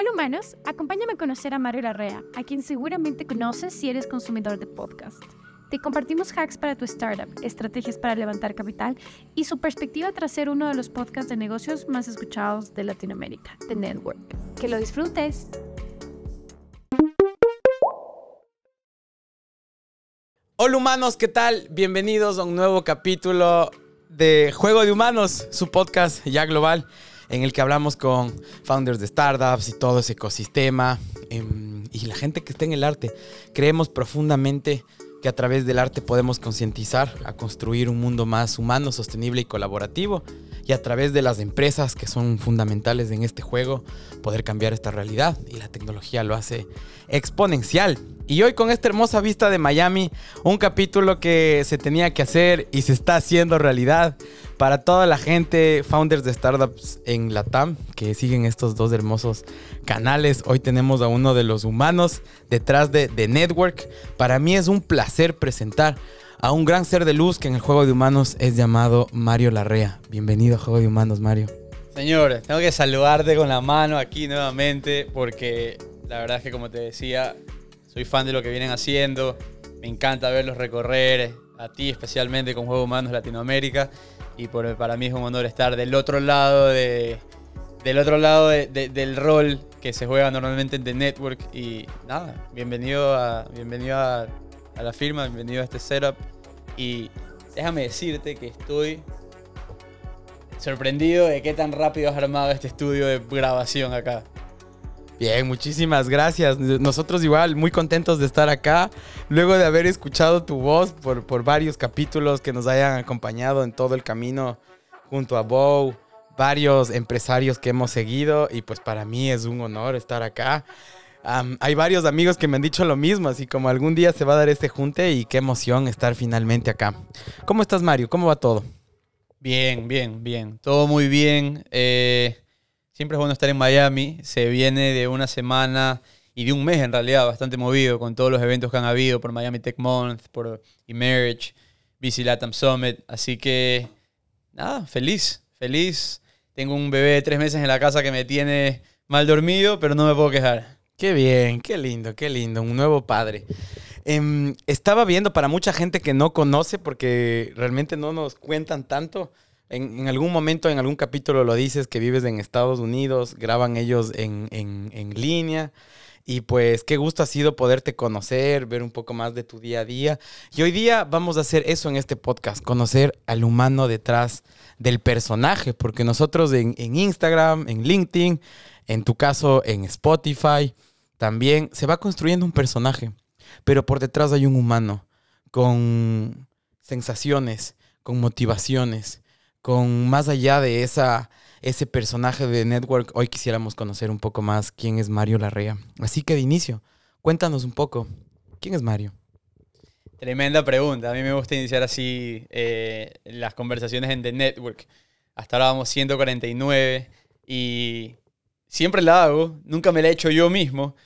Hola humanos, acompáñame a conocer a Mario Larrea, a quien seguramente conoces si eres consumidor de podcast. Te compartimos hacks para tu startup, estrategias para levantar capital y su perspectiva tras ser uno de los podcasts de negocios más escuchados de Latinoamérica, The Network. Que lo disfrutes. Hola humanos, ¿qué tal? Bienvenidos a un nuevo capítulo de Juego de Humanos, su podcast ya global, en el que hablamos con founders de startups y todo ese ecosistema em, y la gente que está en el arte. Creemos profundamente que a través del arte podemos concientizar a construir un mundo más humano, sostenible y colaborativo. Y a través de las empresas que son fundamentales en este juego, poder cambiar esta realidad. Y la tecnología lo hace exponencial. Y hoy con esta hermosa vista de Miami, un capítulo que se tenía que hacer y se está haciendo realidad para toda la gente, founders de startups en Latam, que siguen estos dos hermosos canales. Hoy tenemos a uno de los humanos detrás de The Network. Para mí es un placer presentar a un gran ser de luz que en el juego de humanos es llamado Mario Larrea. Bienvenido a Juego de Humanos, Mario. Señor, tengo que saludarte con la mano aquí nuevamente porque la verdad es que como te decía, soy fan de lo que vienen haciendo. Me encanta verlos recorrer, a ti especialmente con Juego de Humanos Latinoamérica. Y para mí es un honor estar del otro lado de, del otro lado del rol que se juega normalmente en The Network. Y nada, bienvenido a, bienvenido a, a la firma, bienvenido a este setup. Y déjame decirte que estoy sorprendido de qué tan rápido has armado este estudio de grabación acá. Bien, muchísimas gracias. Nosotros igual muy contentos de estar acá, luego de haber escuchado tu voz por, por varios capítulos que nos hayan acompañado en todo el camino junto a Bow, varios empresarios que hemos seguido y pues para mí es un honor estar acá. hay varios amigos que me han dicho lo mismo, así como algún día se va a dar este junte y qué emoción estar finalmente acá. ¿Cómo estás Mario? ¿Cómo va todo? Bien, bien, bien. Todo muy bien. Eh Siempre es bueno estar en Miami. Se viene de una semana y de un mes en realidad bastante movido con todos los eventos que han habido por Miami Tech Month, por Emerge, BC Latam Summit. Así que, nada, feliz, feliz. Tengo un bebé de tres meses en la casa que me tiene mal dormido, pero no me puedo quejar. Qué bien, qué lindo, qué lindo. Un nuevo padre. Em, estaba viendo para mucha gente que no conoce, porque realmente no nos cuentan tanto. En, algún momento, en algún capítulo lo dices que vives en Estados Unidos, graban ellos en, en, línea. Y pues qué gusto ha sido poderte conocer, ver un poco más de tu día a día. Y hoy día vamos a hacer eso en este podcast, conocer al humano detrás del personaje, porque nosotros en, en Instagram, en LinkedIn, en tu caso en Spotify, también se va construyendo un personaje, pero por detrás hay un humano con sensaciones, con motivaciones, con más allá de esa, ese personaje de Network, hoy quisiéramos conocer un poco más quién es Mario Larrea. Así que de inicio, cuéntanos un poco, ¿quién es Mario? Tremenda pregunta. A mí me gusta iniciar así eh, las conversaciones en The Network. Hasta ahora vamos 149 y siempre la hago, nunca me la he hecho yo mismo,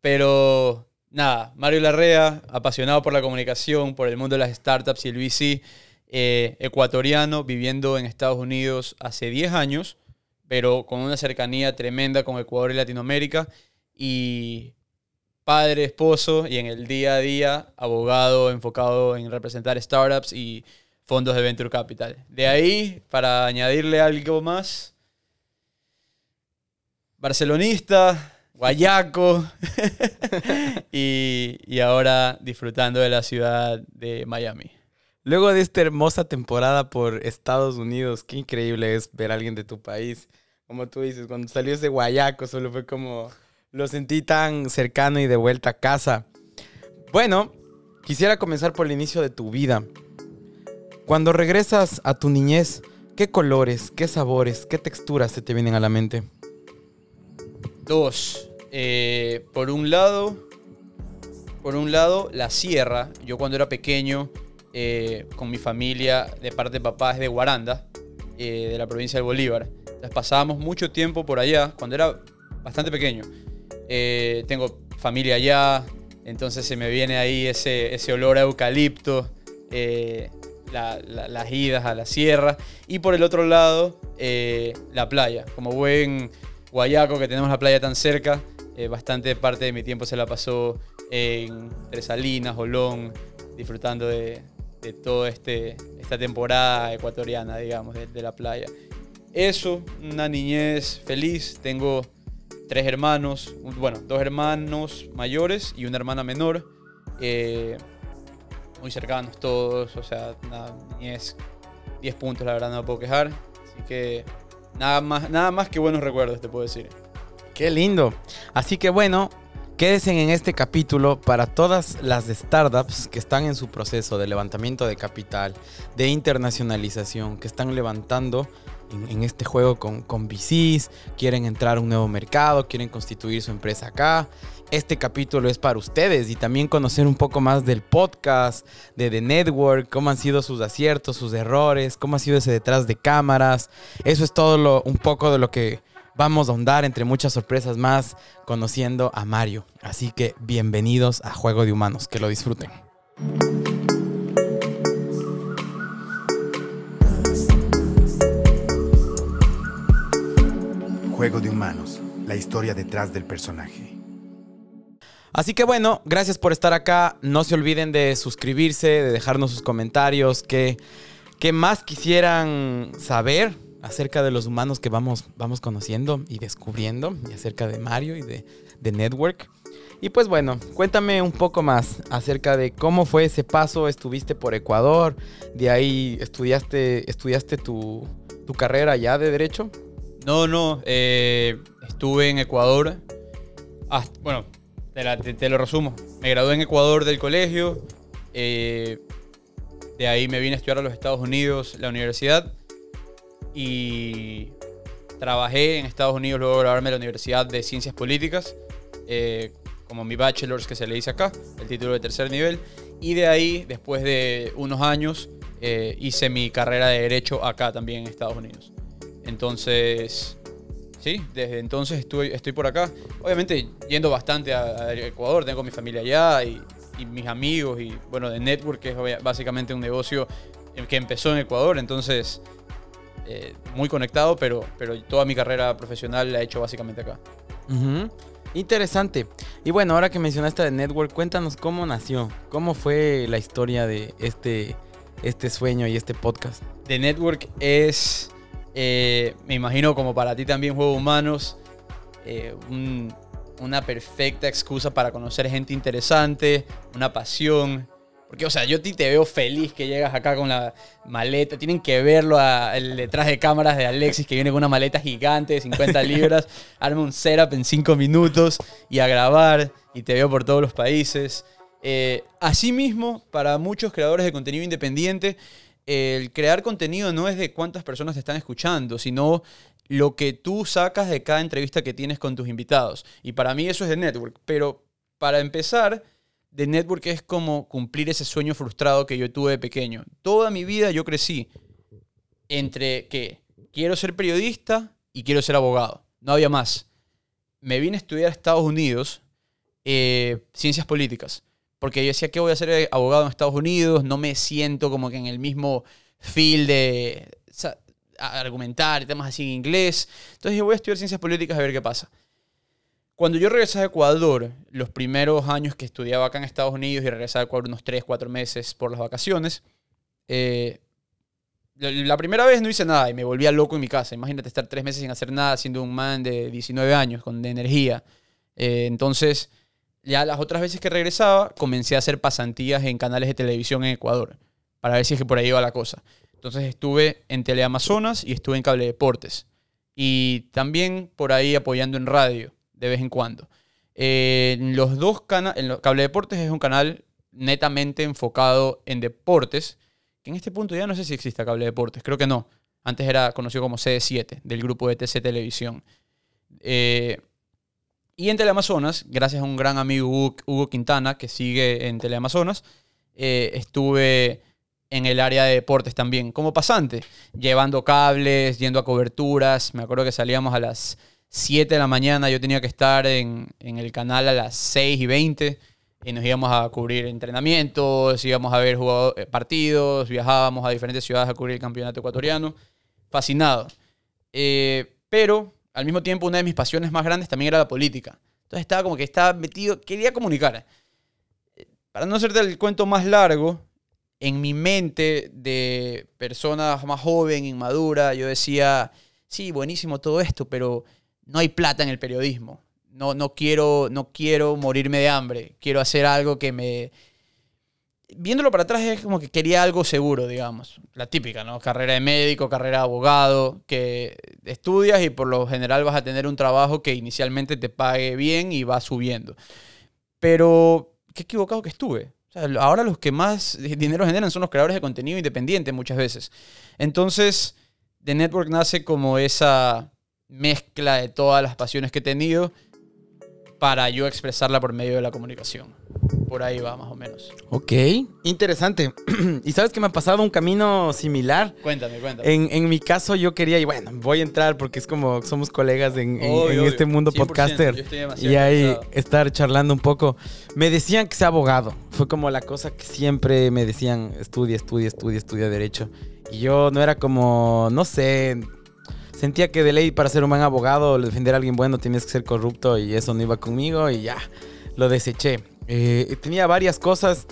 pero nada, Mario Larrea, apasionado por la comunicación, por el mundo de las startups y el VC, eh, ecuatoriano viviendo en Estados Unidos hace 10 años, pero con una cercanía tremenda con Ecuador y Latinoamérica. Y padre, esposo y en el día a día abogado enfocado en representar startups y fondos de venture capital. De ahí, para añadirle algo más, barcelonista, guayaco y, y ahora disfrutando de la ciudad de Miami. Luego de esta hermosa temporada por Estados Unidos, qué increíble es ver a alguien de tu país. Como tú dices, cuando salió ese guayaco, solo fue como lo sentí tan cercano y de vuelta a casa. Bueno, quisiera comenzar por el inicio de tu vida. Cuando regresas a tu niñez, ¿qué colores, qué sabores, qué texturas se te vienen a la mente? Dos. Eh, por un lado, por un lado, la sierra. Yo cuando era pequeño eh, con mi familia de parte de papá de Guaranda, eh, de la provincia de Bolívar. Pasábamos mucho tiempo por allá cuando era bastante pequeño. Eh, tengo familia allá, entonces se me viene ahí ese, olor a eucalipto, las idas a la sierra. Y por el otro lado, la playa. Como buen Guayaco, que tenemos la playa tan cerca, bastante parte de mi tiempo se la pasó en Tres Salinas, Olón, disfrutando de, de toda este, esta temporada ecuatoriana, digamos, de, la playa. Eso, una niñez feliz. Tengo tres hermanos, bueno, dos hermanos mayores y una hermana menor. eh, muy cercanos todos, o sea, una niñez 10 puntos, la verdad, no me puedo quejar. Así que nada más, nada más que buenos recuerdos, te puedo decir. Qué lindo. Así que bueno, quédense en este capítulo para todas las startups que están en su proceso de levantamiento de capital, de internacionalización, que están levantando en, este juego con, con VCs, quieren entrar a un nuevo mercado, quieren constituir su empresa acá. Este capítulo es para ustedes y también conocer un poco más del podcast, de The Network, cómo han sido sus aciertos, sus errores, cómo ha sido ese detrás de cámaras. Eso es todo lo, un poco de lo que vamos a ahondar entre muchas sorpresas más conociendo a Mario. Así que bienvenidos a Juego de Humanos, que lo disfruten. Juego de Humanos, la historia detrás del personaje. Así que bueno, gracias por estar acá. No se olviden de suscribirse, de dejarnos sus comentarios, que, que más quisieran saber acerca de los humanos que vamos, vamos conociendo y descubriendo, y acerca de Mario y de, de Network. Y pues bueno, cuéntame un poco más acerca de cómo fue ese paso. Estuviste por Ecuador, de ahí estudiaste, estudiaste tu, tu carrera ya de Derecho. No, no, eh, estuve en Ecuador. hasta- bueno, te, lo resumo. Me gradué en Ecuador del colegio. eh, de ahí me vine a estudiar a los Estados Unidos, la universidad. Y trabajé en Estados Unidos luego de graduarme en la Universidad de Ciencias Políticas. eh, como mi bachelor's que se le dice acá, el título de tercer nivel. Y de ahí, después de unos años, eh, hice mi carrera de Derecho acá también en Estados Unidos. Entonces, sí, desde entonces estoy, estoy por acá. Obviamente yendo bastante a, a Ecuador, tengo mi familia allá y, y mis amigos y bueno, de Network, que es básicamente un negocio que empezó en Ecuador, entonces eh, muy conectado, pero, pero toda mi carrera profesional la he hecho básicamente acá. Interesante. Y bueno, ahora que mencionaste de Network, cuéntanos cómo nació, cómo fue la historia de este, este sueño y este podcast. The Network es, eh, me imagino como para ti también, Juego Humanos, eh, un- una perfecta excusa para conocer gente interesante, una pasión. Porque, o sea, yo a ti te veo feliz que llegas acá con la maleta. Tienen que verlo a- el detrás de cámaras de Alexis, que viene con una maleta gigante de 50 libras. arma un setup en 5 minutos y a grabar. Y te veo por todos los países. Eh, asimismo, para muchos creadores de contenido independiente, el crear contenido no es de cuántas personas te están escuchando, sino lo que tú sacas de cada entrevista que tienes con tus invitados. Y para mí eso es de Network. Pero para empezar, de Network es como cumplir ese sueño frustrado que yo tuve de pequeño. Toda mi vida yo crecí entre que quiero ser periodista y quiero ser abogado. No había más. Me vine a estudiar a Estados Unidos eh, ciencias políticas. Porque yo decía que voy a ser abogado en Estados Unidos, no me siento como que en el mismo feel de sa- a- argumentar temas así en inglés. Entonces yo voy a estudiar ciencias políticas a ver qué pasa. Cuando yo regresé a Ecuador, los primeros años que estudiaba acá en Estados Unidos y regresé a Ecuador unos 3, 4 meses por las vacaciones, eh, la, la primera vez no hice nada y me volvía loco en mi casa. Imagínate estar tres meses sin hacer nada siendo un man de 19 años, con de energía. Eh, entonces, ya las otras veces que regresaba, comencé a hacer pasantías en canales de televisión en Ecuador, para ver si es que por ahí iba la cosa. Entonces estuve en Teleamazonas y estuve en Cable Deportes. Y también por ahí apoyando en radio, de vez en cuando. Eh, en los dos canales, Cable Deportes es un canal netamente enfocado en deportes, que en este punto ya no sé si existe Cable Deportes, creo que no. Antes era conocido como CD7, del grupo de TC Televisión. Eh, y en Teleamazonas, gracias a un gran amigo Hugo, Hugo Quintana, que sigue en Teleamazonas, eh, estuve en el área de deportes también, como pasante, llevando cables, yendo a coberturas. Me acuerdo que salíamos a las 7 de la mañana, yo tenía que estar en, en el canal a las 6 y 20 y nos íbamos a cubrir entrenamientos, íbamos a ver jugado- eh, partidos, viajábamos a diferentes ciudades a cubrir el campeonato ecuatoriano. Fascinado. Eh, pero al mismo tiempo una de mis pasiones más grandes también era la política. Entonces estaba como que estaba metido, quería comunicar. Para no hacerte el cuento más largo, en mi mente de persona más joven, inmadura, yo decía, sí, buenísimo todo esto, pero no hay plata en el periodismo. No, no, quiero, no quiero morirme de hambre. Quiero hacer algo que me... Viéndolo para atrás es como que quería algo seguro, digamos. La típica, ¿no? Carrera de médico, carrera de abogado, que estudias y por lo general vas a tener un trabajo que inicialmente te pague bien y va subiendo. Pero qué equivocado que estuve. Ahora los que más dinero generan son los creadores de contenido independiente muchas veces. Entonces, The Network nace como esa mezcla de todas las pasiones que he tenido para yo expresarla por medio de la comunicación. Por ahí va, más o menos. Ok, interesante. y sabes que me ha pasado un camino similar. Cuéntame, cuéntame. En, en mi caso yo quería, y bueno, voy a entrar porque es como somos colegas en, en- Obvio, en obvio. este mundo 100%, podcaster. yo estoy Y ahí estar charlando un poco. Me decían que sea abogado. Fue como la cosa que siempre me decían, estudia, estudia, estudia, estudia derecho. Y yo no era como, no sé, sentía que de ley para ser un buen abogado, defender a alguien bueno, tenías que ser corrupto y eso no iba conmigo y ya, lo deseché. Eh, tenía varias cosas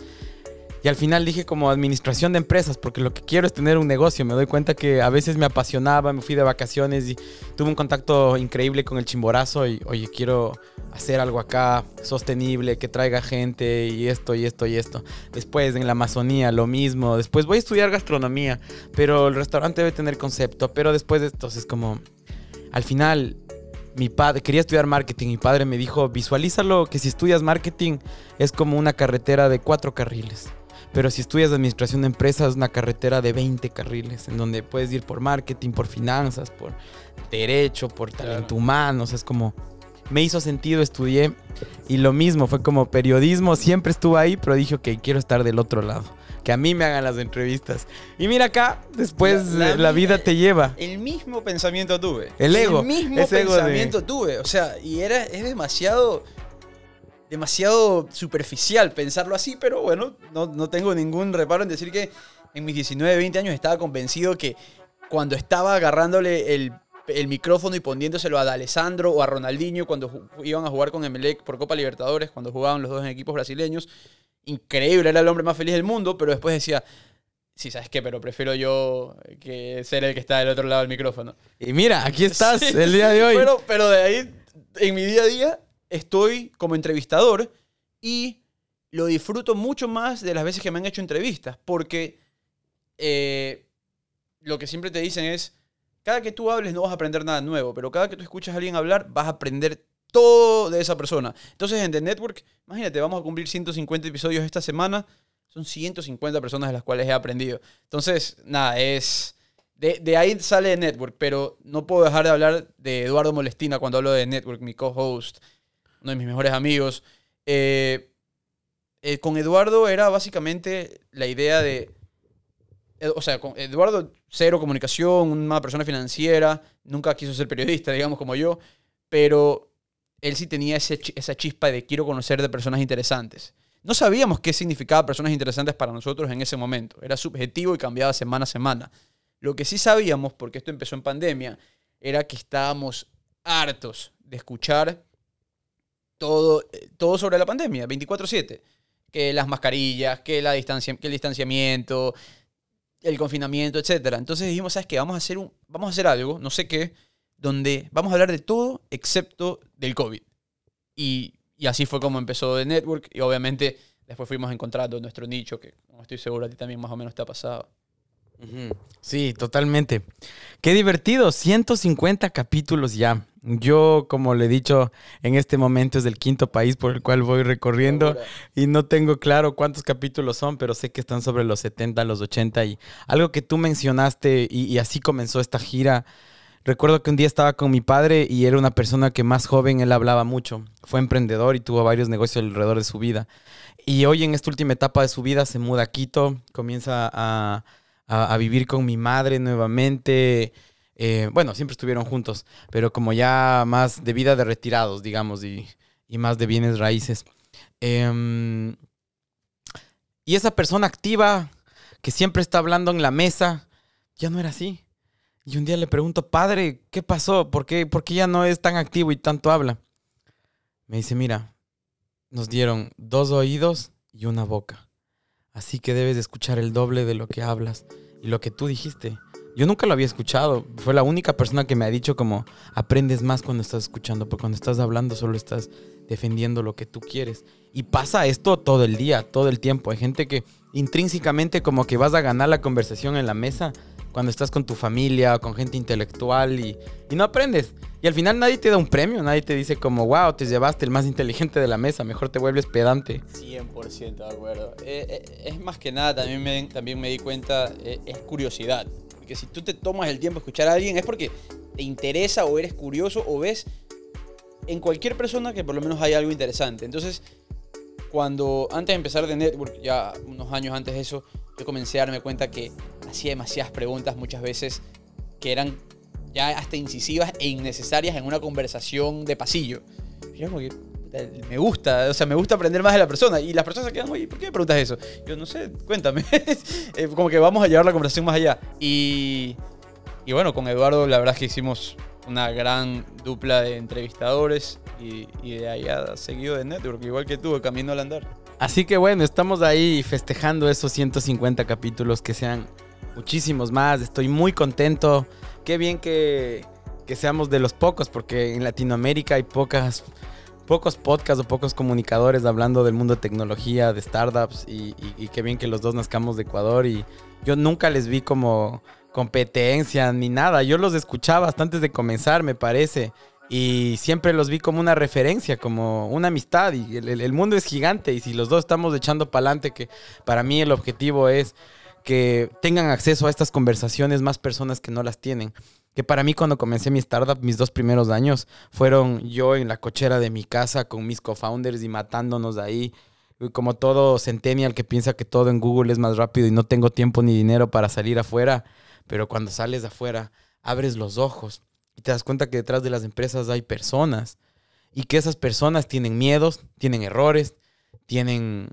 y al final dije como administración de empresas, porque lo que quiero es tener un negocio. Me doy cuenta que a veces me apasionaba, me fui de vacaciones y tuve un contacto increíble con el chimborazo y, oye, quiero hacer algo acá sostenible, que traiga gente y esto y esto y esto. Después en la Amazonía lo mismo. Después voy a estudiar gastronomía, pero el restaurante debe tener concepto. Pero después de esto es como, al final, mi padre, quería estudiar marketing. Mi padre me dijo, visualízalo que si estudias marketing es como una carretera de cuatro carriles. Pero si estudias administración de empresas, es una carretera de 20 carriles, en donde puedes ir por marketing, por finanzas, por derecho, por talento humano. O sea, es como, me hizo sentido, estudié. Y lo mismo, fue como periodismo, siempre estuve ahí, pero dije, ok, quiero estar del otro lado. Que a mí me hagan las entrevistas. Y mira acá, después La- la la, vida- te lleva. El mismo pensamiento tuve. El ego, El mismo ese ego de- pensamiento tuve. O sea, y era, es demasiado, demasiado superficial pensarlo así, pero bueno, no, no tengo ningún reparo en decir que en mis 19, 20 años estaba convencido que cuando estaba agarrándole el, el micrófono y poniéndoselo a D'Alessandro o a Ronaldinho cuando iban a jugar con Emelec por Copa Libertadores, cuando jugaban los dos en equipos brasileños, increíble, era el hombre más feliz del mundo, pero después decía, sí, ¿sabes qué? Pero prefiero yo que ser el que está del otro lado del micrófono. Y mira, aquí estás Sí, el día de hoy. Pero, pero de ahí, en mi día a día, estoy como entrevistador y lo disfruto mucho más de las veces que me han hecho entrevistas, porque eh, lo que siempre te dicen es, cada que tú hables no vas a aprender nada nuevo, pero cada que tú escuchas a alguien hablar, vas a aprender todo de esa persona. Entonces, en The Network, imagínate, vamos a cumplir 150 episodios esta semana. Son 150 personas de las cuales he aprendido. Entonces, nada, es... De, ahí sale The Network, pero no puedo dejar de hablar de Eduardo Molestina cuando hablo de Network, mi co-host, uno de mis mejores amigos. Eh, eh, con Eduardo era básicamente la idea de... eh, O sea, con Eduardo, cero comunicación, una persona financiera, nunca quiso ser periodista, digamos, como yo, pero él sí tenía ese esa chispa de quiero conocer de personas interesantes. No sabíamos qué significaba personas interesantes para nosotros en ese momento. Era subjetivo y cambiaba semana a semana. Lo que sí sabíamos, porque esto empezó en pandemia, era que estábamos hartos de escuchar todo, eh, todo sobre la pandemia, 24/7. Que las mascarillas, que, la distancia, que el distanciamiento, el confinamiento, etc. Entonces dijimos, ¿sabes qué? Vamos a, hacer un, vamos a hacer algo, no sé qué, donde vamos a hablar de todo excepto del COVID. Y, y así fue como empezó The Network y obviamente después fuimos encontrando nuestro nicho, que como estoy seguro a ti también más o menos te ha pasado. Sí, totalmente. Qué divertido, 150 capítulos ya. Yo, como le he dicho, en este momento es el quinto país por el cual voy recorriendo y no tengo claro cuántos capítulos son, pero sé que están sobre los 70, los 80 y algo que tú mencionaste y, y así comenzó esta gira. Recuerdo que un día estaba con mi padre y era una persona que más joven, él hablaba mucho. Fue emprendedor y tuvo varios negocios alrededor de su vida. Y hoy en esta última etapa de su vida se muda a Quito, comienza a, a- vivir con mi madre nuevamente. Eh, bueno, siempre estuvieron juntos, pero como ya más de vida de retirados, digamos, y, y más de bienes raíces. Em, y esa persona activa que siempre está hablando en la mesa, ya no era así. Y un día le pregunto, padre, ¿qué pasó? ¿Por qué, ¿Por qué ya no es tan activo y tanto habla? Me dice, mira, nos dieron dos oídos y una boca. Así que debes de escuchar el doble de lo que hablas y lo que tú dijiste. Yo nunca lo había escuchado. Fue la única persona que me ha dicho como aprendes más cuando estás escuchando, porque cuando estás hablando solo estás defendiendo lo que tú quieres. Y pasa esto todo el día, todo el tiempo. Hay gente que intrínsecamente como que vas a ganar la conversación en la mesa cuando estás con tu familia o con gente intelectual y, y no aprendes. Y al final nadie te da un premio, nadie te dice como, wow, te llevaste el más inteligente de la mesa, mejor te vuelves pedante. 100% de acuerdo. Eh, eh, es más que nada, también me, también me di cuenta, eh, es curiosidad. Porque si tú te tomas el tiempo de escuchar a alguien es porque te interesa o eres curioso o ves en cualquier persona que por lo menos hay algo interesante. Entonces, cuando antes de empezar de Network, ya unos años antes de eso, yo comencé a darme cuenta que hacía demasiadas preguntas muchas veces que eran ya hasta incisivas e innecesarias en una conversación de pasillo. Me gusta, o sea, me gusta aprender más de la persona. Y las personas se quedan, oye, ¿por qué me preguntas eso? Yo no sé, cuéntame. Eh, como que vamos a llevar la conversación más allá. Y, y bueno, con Eduardo la verdad es que hicimos una gran dupla de entrevistadores y, de ahí ha seguido de Network, igual que tú, camino al andar. Así que bueno, estamos ahí festejando esos 150 capítulos que sean muchísimos más. Estoy muy contento. Qué bien que, que seamos de los pocos, porque en Latinoamérica hay pocas, pocos podcasts o pocos comunicadores hablando del mundo de tecnología, de startups, y, y- y qué bien que los dos nazcamos de Ecuador. Y yo nunca les vi como competencia ni nada. Yo los escuchaba hasta antes de comenzar, me parece. Y siempre los vi como una referencia, como una amistad. Y el, el- mundo es gigante. Y si los dos estamos echando para adelante, que para mí el objetivo es que tengan acceso a estas conversaciones más personas que no las tienen. Que para mí cuando comencé mi startup, mis dos primeros años fueron yo en la cochera de mi casa con mis co-founders y matándonos ahí. Y Como todo centennial que piensa que todo en Google es más rápido y no tengo tiempo ni dinero para salir afuera. Pero cuando sales de afuera, abres los ojos y te das cuenta que detrás de las empresas hay personas y que esas personas tienen miedos, tienen errores, tienen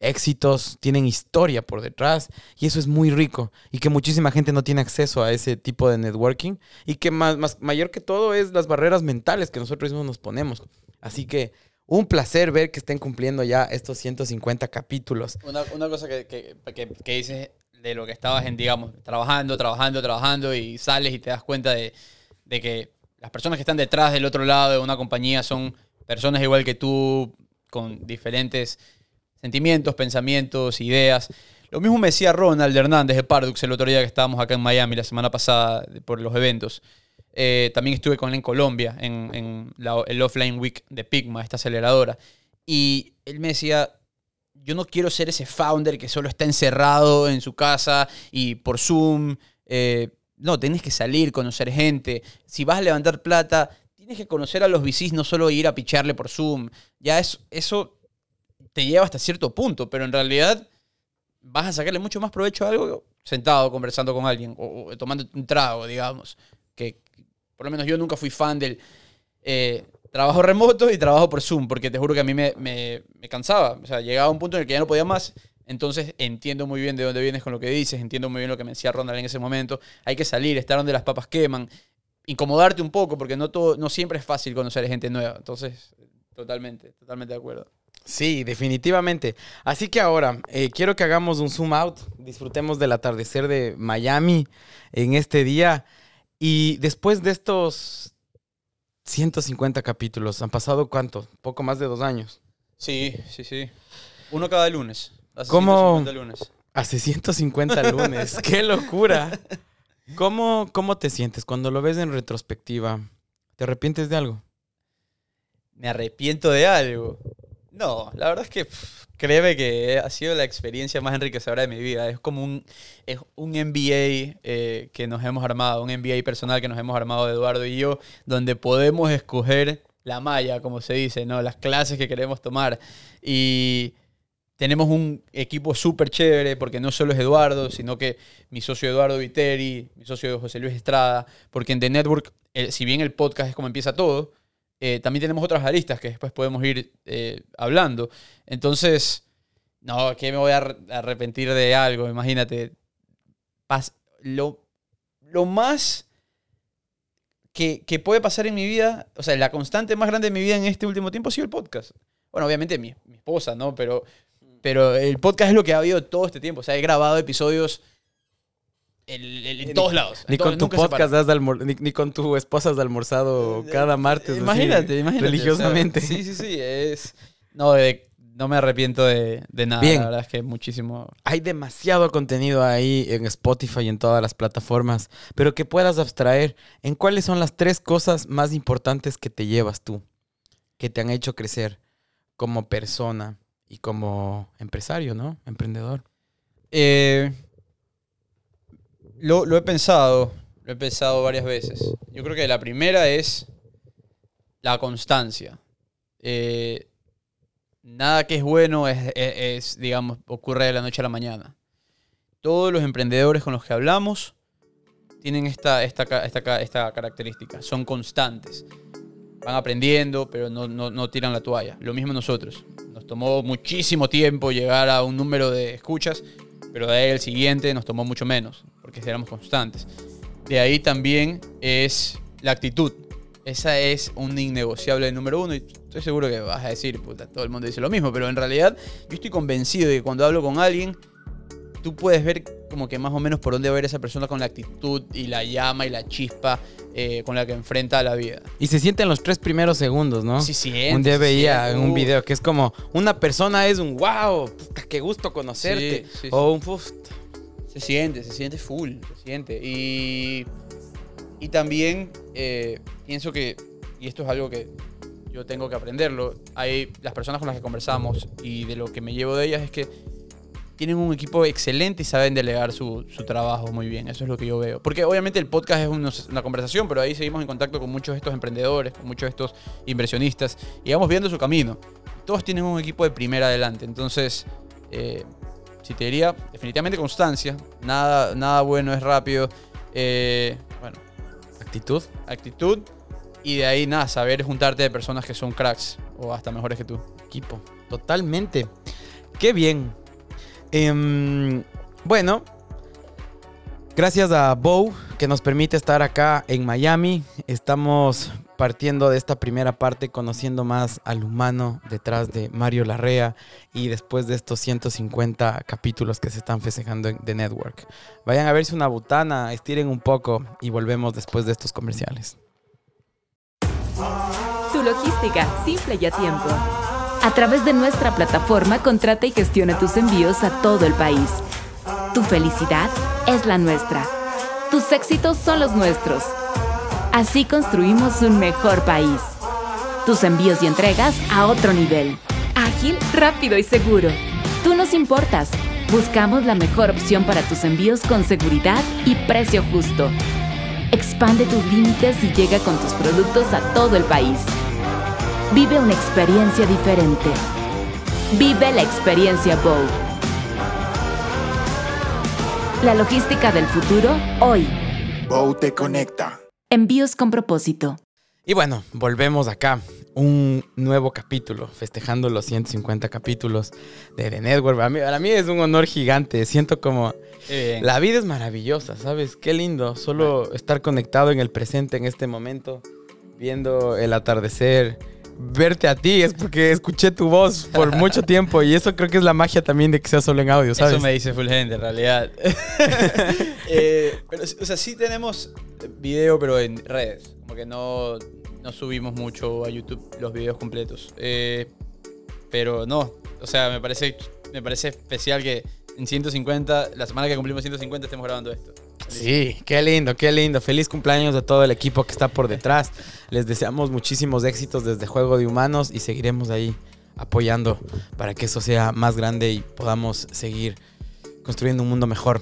éxitos, tienen historia por detrás y eso es muy rico y que muchísima gente no tiene acceso a ese tipo de networking y que más, mayor que todo es las barreras mentales que nosotros mismos nos ponemos. Así que un placer ver que estén cumpliendo ya estos 150 capítulos. Una, cosa que, que, que, que de lo que estabas en, digamos, trabajando, trabajando, trabajando y sales y te das cuenta de, de que las personas que están detrás del otro lado de una compañía son personas igual que tú, con diferentes sentimientos, pensamientos, ideas. Lo mismo me decía Ronald Hernández de Pardux el otro día que estábamos acá en Miami la semana pasada por los eventos. Eh, también estuve con él en Colombia, en, en el Offline Week de Pigma, esta aceleradora. Y él me decía, yo no quiero ser ese founder que solo está encerrado en su casa y por Zoom. eh, no, tienes que salir, conocer gente. Si vas a levantar plata, tienes que conocer a los VCs, no solo ir a picharle por Zoom. Ya es, eso te lleva hasta cierto punto, pero en realidad vas a sacarle mucho más provecho a algo sentado conversando con alguien o, o tomando un trago, digamos. Que por lo menos yo nunca fui fan del eh, trabajo remoto y trabajo por Zoom, porque te juro que a mí me, me- me cansaba. O sea, llegaba a un punto en el que ya no podía más. Entonces entiendo muy bien de dónde vienes con lo que dices, entiendo muy bien lo que me decía Ronald en ese momento. Hay que salir, estar donde las papas queman, incomodarte un poco, porque no, todo, no siempre es fácil conocer gente nueva. Entonces, totalmente, totalmente de acuerdo. Sí, definitivamente. Así que ahora eh, quiero que hagamos un zoom out, disfrutemos del atardecer de Miami en este día y después de estos 150 capítulos, han pasado cuánto, poco más de dos años. Sí, sí, sí. Uno cada lunes. Hace ¿Cómo? 150 lunes. Hace 150 lunes, qué locura. ¿Cómo, ¿Cómo te sientes cuando lo ves en retrospectiva? ¿Te arrepientes de algo? ¿Me arrepiento de algo? No, la verdad es que pff, créeme que ha sido la experiencia más enriquecedora de mi vida. Es como un, es un MBA eh, que nos hemos armado, un MBA personal que nos hemos armado Eduardo y yo, donde podemos escoger la malla, como se dice, ¿no? las clases que queremos tomar. Y tenemos un equipo súper chévere, porque no solo es Eduardo, sino que mi socio Eduardo Viteri, mi socio José Luis Estrada, porque en The Network, eh, si bien el podcast es como empieza todo, eh, también tenemos otras aristas que después podemos ir eh, hablando. Entonces, no, que me voy a ar- arrepentir de algo, imagínate. Lo, lo más que, que puede pasar en mi vida, o sea, la constante más grande de mi vida en este último tiempo ha sido el podcast. Bueno, obviamente mi, mi esposa, ¿no? Pero, pero el podcast es lo que ha habido todo este tiempo. O sea, he grabado episodios en, todos lados. Ni con tu podcast has almor- ni, ni con tu esposa has almorzado cada martes. así, Imagínate, imagínate. Religiosamente. o sea, sí, sí, sí. Es, no, de- no me arrepiento de, de nada. Bien. La verdad es que muchísimo. Hay demasiado contenido ahí en Spotify y en todas las plataformas, pero que puedas abstraer en cuáles son las tres cosas más importantes que te llevas tú, que te han hecho crecer como persona y como empresario, ¿no? Emprendedor. Eh, lo, lo he pensado, lo he pensado varias veces. Yo creo que la primera es la constancia. Eh, nada que es bueno es, es- digamos, ocurre de la noche a la mañana. Todos los emprendedores con los que hablamos tienen esta, esta, esta, esta característica. Son constantes. Van aprendiendo, pero no, no, no tiran la toalla. Lo mismo nosotros. Nos tomó muchísimo tiempo llegar a un número de escuchas, pero de ahí el siguiente nos tomó mucho menos, porque éramos constantes. De ahí también es la actitud. Esa es un innegociable número uno y estoy seguro que vas a decir, puta, todo el mundo dice lo mismo, pero en realidad yo estoy convencido de que cuando hablo con alguien, tú puedes ver como que más o menos por dónde va a ir esa persona con la actitud y la llama y la chispa eh, con la que enfrenta la vida. Y se siente en los tres primeros segundos, ¿no? Sí, siente, un día veía en un video que es como una persona es un wow, puta, qué gusto conocerte. Sí, sí, o un "Uf, Se siente, se siente full, se siente. Y, y también eh, pienso que, y esto es algo que yo tengo que aprenderlo, hay las personas con las que conversamos y de lo que me llevo de ellas es que tienen un equipo excelente y saben delegar su, su trabajo muy bien. Eso es lo que yo veo. Porque obviamente el podcast es una conversación, pero ahí seguimos en contacto con muchos de estos emprendedores, con muchos de estos inversionistas y vamos viendo su camino. Todos tienen un equipo de primera adelante. Entonces, eh, si te diría, definitivamente constancia. Nada, nada bueno es rápido. Eh, bueno, actitud. actitud. Y de ahí nada, saber juntarte de personas que son cracks o hasta mejores que tú. equipo. Totalmente. Qué bien. Em, bueno, gracias a Bow que nos permite estar acá en Miami. Estamos partiendo de esta primera parte conociendo más al humano detrás de Mario Larrea y después de estos 150 capítulos que se están festejando en The Network. Vayan a verse una botana, estiren un poco y volvemos después de estos comerciales. Tu logística, simple y a tiempo. A través de nuestra plataforma, contrata y gestiona tus envíos a todo el país. Tu felicidad es la nuestra. Tus éxitos son los nuestros. Así construimos un mejor país. Tus envíos y entregas a otro nivel. Ágil, rápido y seguro. Tú nos importas. Buscamos la mejor opción para tus envíos con seguridad y precio justo. Expande tus límites y llega con tus productos a todo el país. Vive una experiencia diferente. Vive la experiencia Bow. La logística del futuro hoy. Bow te conecta. Envíos con propósito. Y bueno, volvemos acá. Un nuevo capítulo, festejando los 150 capítulos de The Network. Para mí, para mí es un honor gigante. Siento como la vida es maravillosa, ¿sabes? Qué lindo. Solo estar conectado en el presente en este momento, viendo el atardecer. Verte a ti es porque escuché tu voz por mucho tiempo y eso creo que es la magia también de que sea solo en audio, ¿sabes? Eso me dice full gente, en realidad. Eh, pero, o sea, sí tenemos video, pero en redes. Como que no, no subimos mucho a YouTube los videos completos. Eh, pero no, o sea, me parece, me parece especial que en 150, la semana que cumplimos 150, estemos grabando esto. Sí, qué lindo, qué lindo. Feliz cumpleaños de todo el equipo que está por detrás. Les deseamos muchísimos éxitos desde Juego de Humanos y seguiremos ahí apoyando para que eso sea más grande y podamos seguir construyendo un mundo mejor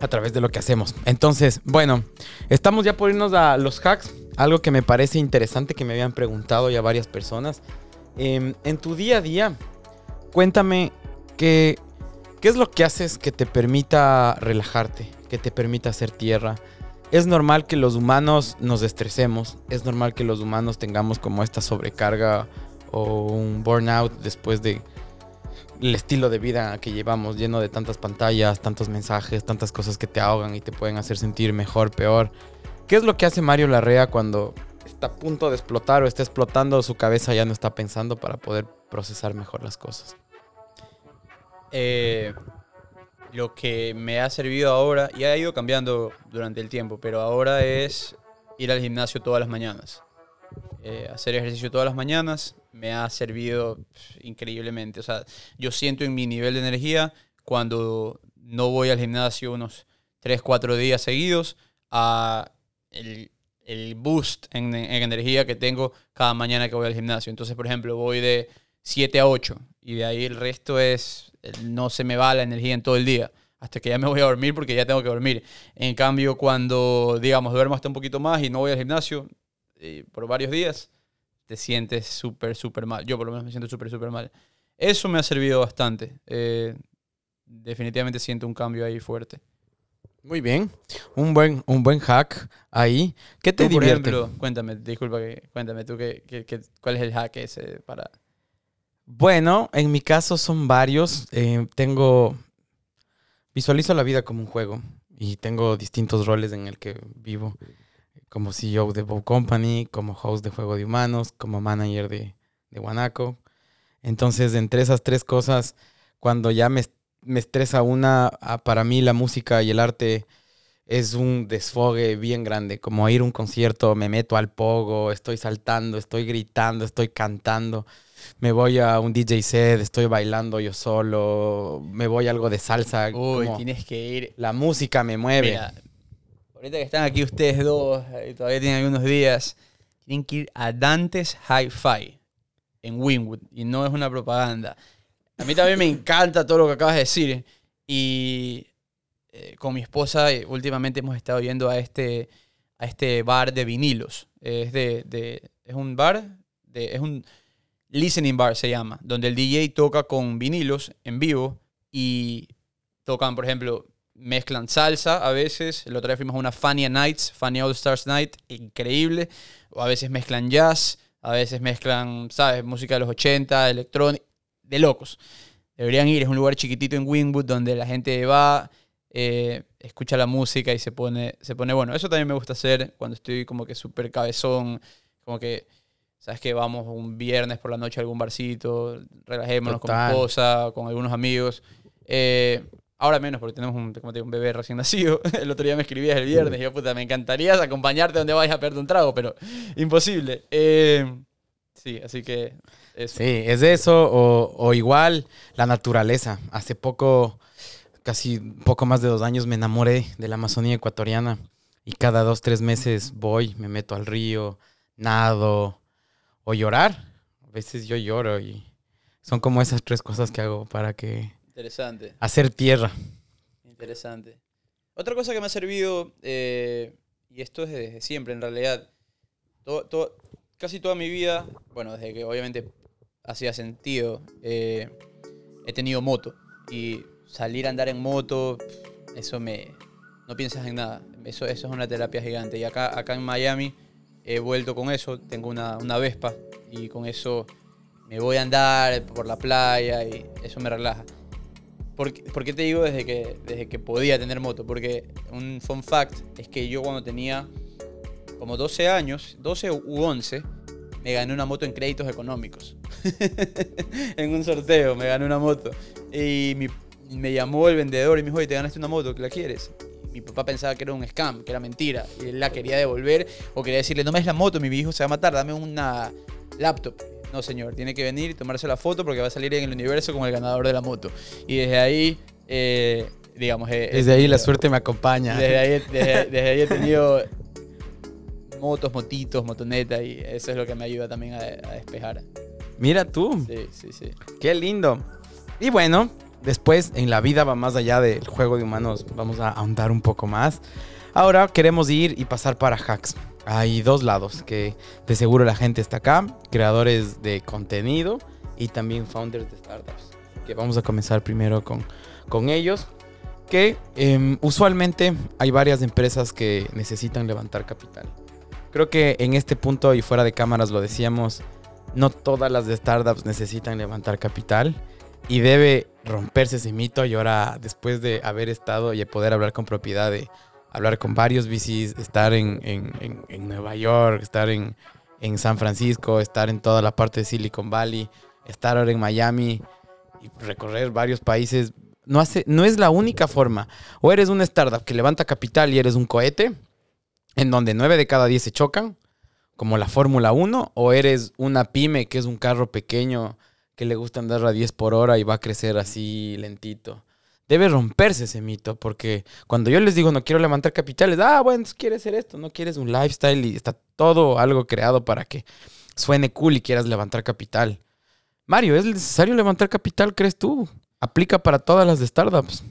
a través de lo que hacemos. Entonces, bueno, estamos ya por irnos a los hacks. Algo que me parece interesante que me habían preguntado ya varias personas. Em, en tu día a día, cuéntame qué, qué es lo que haces que te permita relajarte, que te permita hacer tierra. Es normal que los humanos nos estresemos, es normal que los humanos tengamos como esta sobrecarga o un burnout después de el estilo de vida que llevamos, lleno de tantas pantallas, tantos mensajes, tantas cosas que te ahogan y te pueden hacer sentir mejor, peor. ¿Qué es lo que hace Mario Larrea cuando está a punto de explotar o está explotando su cabeza ya no está pensando para poder procesar mejor las cosas? Eh, lo que me ha servido ahora, y ha ido cambiando durante el tiempo, pero ahora es ir al gimnasio todas las mañanas. Eh, hacer ejercicio todas las mañanas me ha servido increíblemente. O sea, yo siento en mi nivel de energía cuando no voy al gimnasio unos 3, 4 días seguidos a el, el boost en, en energía que tengo cada mañana que voy al gimnasio. Entonces, por ejemplo, voy de 7 a 8 y de ahí el resto es, no se me va la energía en todo el día hasta que ya me voy a dormir porque ya tengo que dormir. En cambio, cuando, digamos, duermo hasta un poquito más y no voy al gimnasio eh, por varios días, te sientes súper, súper mal. Yo por lo menos me siento súper, súper mal. Eso me ha servido bastante. Eh, definitivamente siento un cambio ahí fuerte. Muy bien. Un buen, un buen hack ahí. ¿Qué te Tú, por divierte? ejemplo, cuéntame, disculpa, que, cuéntame tú qué, qué- qué- cuál es el hack ese para... Bueno, en mi caso son varios. Eh, tengo. Visualizo la vida como un juego y tengo distintos roles en el que vivo. Como CEO de Bow Company, como host de Juego de Humanos, como manager de, de. Entonces, entre esas tres cosas, cuando ya me, me estresa una, para mí la música y el arte es un desfogue bien grande. Como ir a un concierto, me meto al pogo, estoy saltando, estoy gritando, estoy cantando me voy a un DJ set, estoy bailando yo solo, me voy a algo de salsa. Uy, como tienes que ir... La música me mueve. Mira, ahorita que están aquí ustedes dos, y todavía tienen algunos días, tienen que ir a Dantes Hi-Fi en Winwood. Y no es una propaganda. A mí también me encanta todo lo que acabas de decir. Y eh, con mi esposa eh, últimamente hemos estado yendo a este, a este bar de vinilos. Es, de, de- es un bar, de, es un listening bar se llama, donde el DJ toca con vinilos en vivo y tocan, por ejemplo, mezclan salsa a veces. El otro día fuimos a una Fania Nights, Fania All Stars Night, increíble. O a veces mezclan jazz, a veces mezclan, ¿sabes? Música de los 80, electrónica, de locos. Deberían ir, es un lugar chiquitito en Wingwood donde la gente va, eh, escucha la música y se pone, se pone bueno. Eso también me gusta hacer cuando estoy como que súper cabezón, como que, ¿sabes que Vamos un viernes por la noche a algún barcito, relajémonos con Total. mi esposa, con algunos amigos. Eh, ahora menos porque tenemos un, como te digo, un bebé recién nacido. El otro día me escribías el viernes y yo, puta, me encantaría acompañarte donde vayas a perderte un trago, pero imposible. Eh, sí, así que eso. Sí, es eso o, o igual la naturaleza. Hace poco, casi poco más de dos años, me enamoré de la Amazonía ecuatoriana y cada dos, tres meses voy, me meto al río, nado o llorar. A veces yo lloro y son como esas tres cosas que hago para que Interesante. hacer tierra. Interesante. Otra cosa que me ha servido, eh, y esto es desde siempre en realidad, to- to- casi toda mi vida, bueno, desde que obviamente hacía sentido, eh, he tenido moto. Y salir a andar en moto, eso me... No piensas en nada. Eso, eso es una terapia gigante. Y acá, acá en Miami he vuelto con eso. Tengo una, una Vespa y con eso me voy a andar por la playa y eso me relaja. ¿Por por qué te digo desde que, desde que podía tener moto? Porque un fun fact es que yo cuando tenía como 12 años, 12 u 11, me gané una moto en créditos económicos. en un sorteo me gané una moto. Y mi- me llamó el vendedor y me dijo, oye, te ganaste una moto, ¿que la quieres? Mi papá pensaba que era un scam, que era mentira. Y él la quería devolver o quería decirle, no me des la moto, mi hijo se va a matar, dame una laptop. No, señor, tiene que venir y tomarse la foto porque va a salir en el universo como el ganador de la moto. Y desde ahí, eh, digamos... he Desde ahí la suerte me acompaña. desde ahí, desde- desde ahí he tenido motos, motitos, motoneta y eso es lo que me ayuda también a, a despejar. Mira tú. Sí, sí, sí. Qué lindo. Y bueno, después en la vida va más allá del juego de humanos. Vamos a ahondar un poco más. Ahora queremos ir y pasar para hacks. Hay dos lados que de seguro la gente está acá. Creadores de contenido y también founders de startups. Que vamos a comenzar primero con, con ellos. Que em, usualmente hay varias empresas que necesitan levantar capital. Creo que en este punto y fuera de cámaras lo decíamos, no todas las de startups necesitan levantar capital y debe romperse ese mito. Y ahora, después de haber estado y poder hablar con propiedad de hablar con varios VCs, estar en, en- en- Nueva York, estar en, en San Francisco, estar en toda la parte de Silicon Valley, estar ahora en Miami y recorrer varios países. No, hace, no es la única forma. O eres una startup que levanta capital y eres un cohete, en donde 9 de cada 10 se chocan, como la Fórmula 1, o eres una pyme que es un carro pequeño que le gusta andar a 10 por hora y va a crecer así lentito. Debe romperse ese mito, porque cuando yo les digo no quiero levantar capitales, ah, bueno, quieres hacer esto, no quieres un lifestyle y está todo algo creado para que suene cool y quieras levantar capital. Mario, ¿es necesario levantar capital, crees tú? Aplica para todas las startups.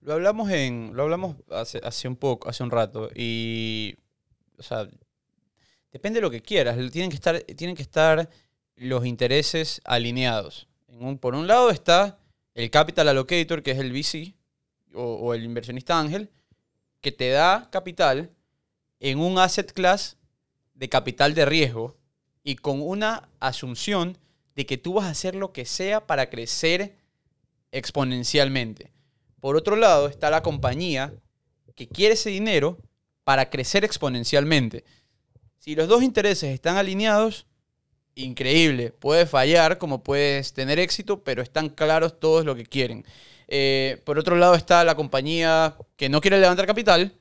Lo hablamos en. Lo hablamos hace, hace un poco, hace un rato. Y. O sea. Depende de lo que quieras. Tienen que estar, tienen que estar los intereses alineados. Por un lado está el capital allocator, que es el VC, o, o el inversionista ángel, que te da capital en un asset class de capital de riesgo y con una asunción de que tú vas a hacer lo que sea para crecer exponencialmente. Por otro lado está la compañía que quiere ese dinero para crecer exponencialmente. Si los dos intereses están alineados, increíble. Puedes fallar como puedes tener éxito, pero están claros todos lo que quieren. Eh, por otro lado está la compañía que no quiere levantar capital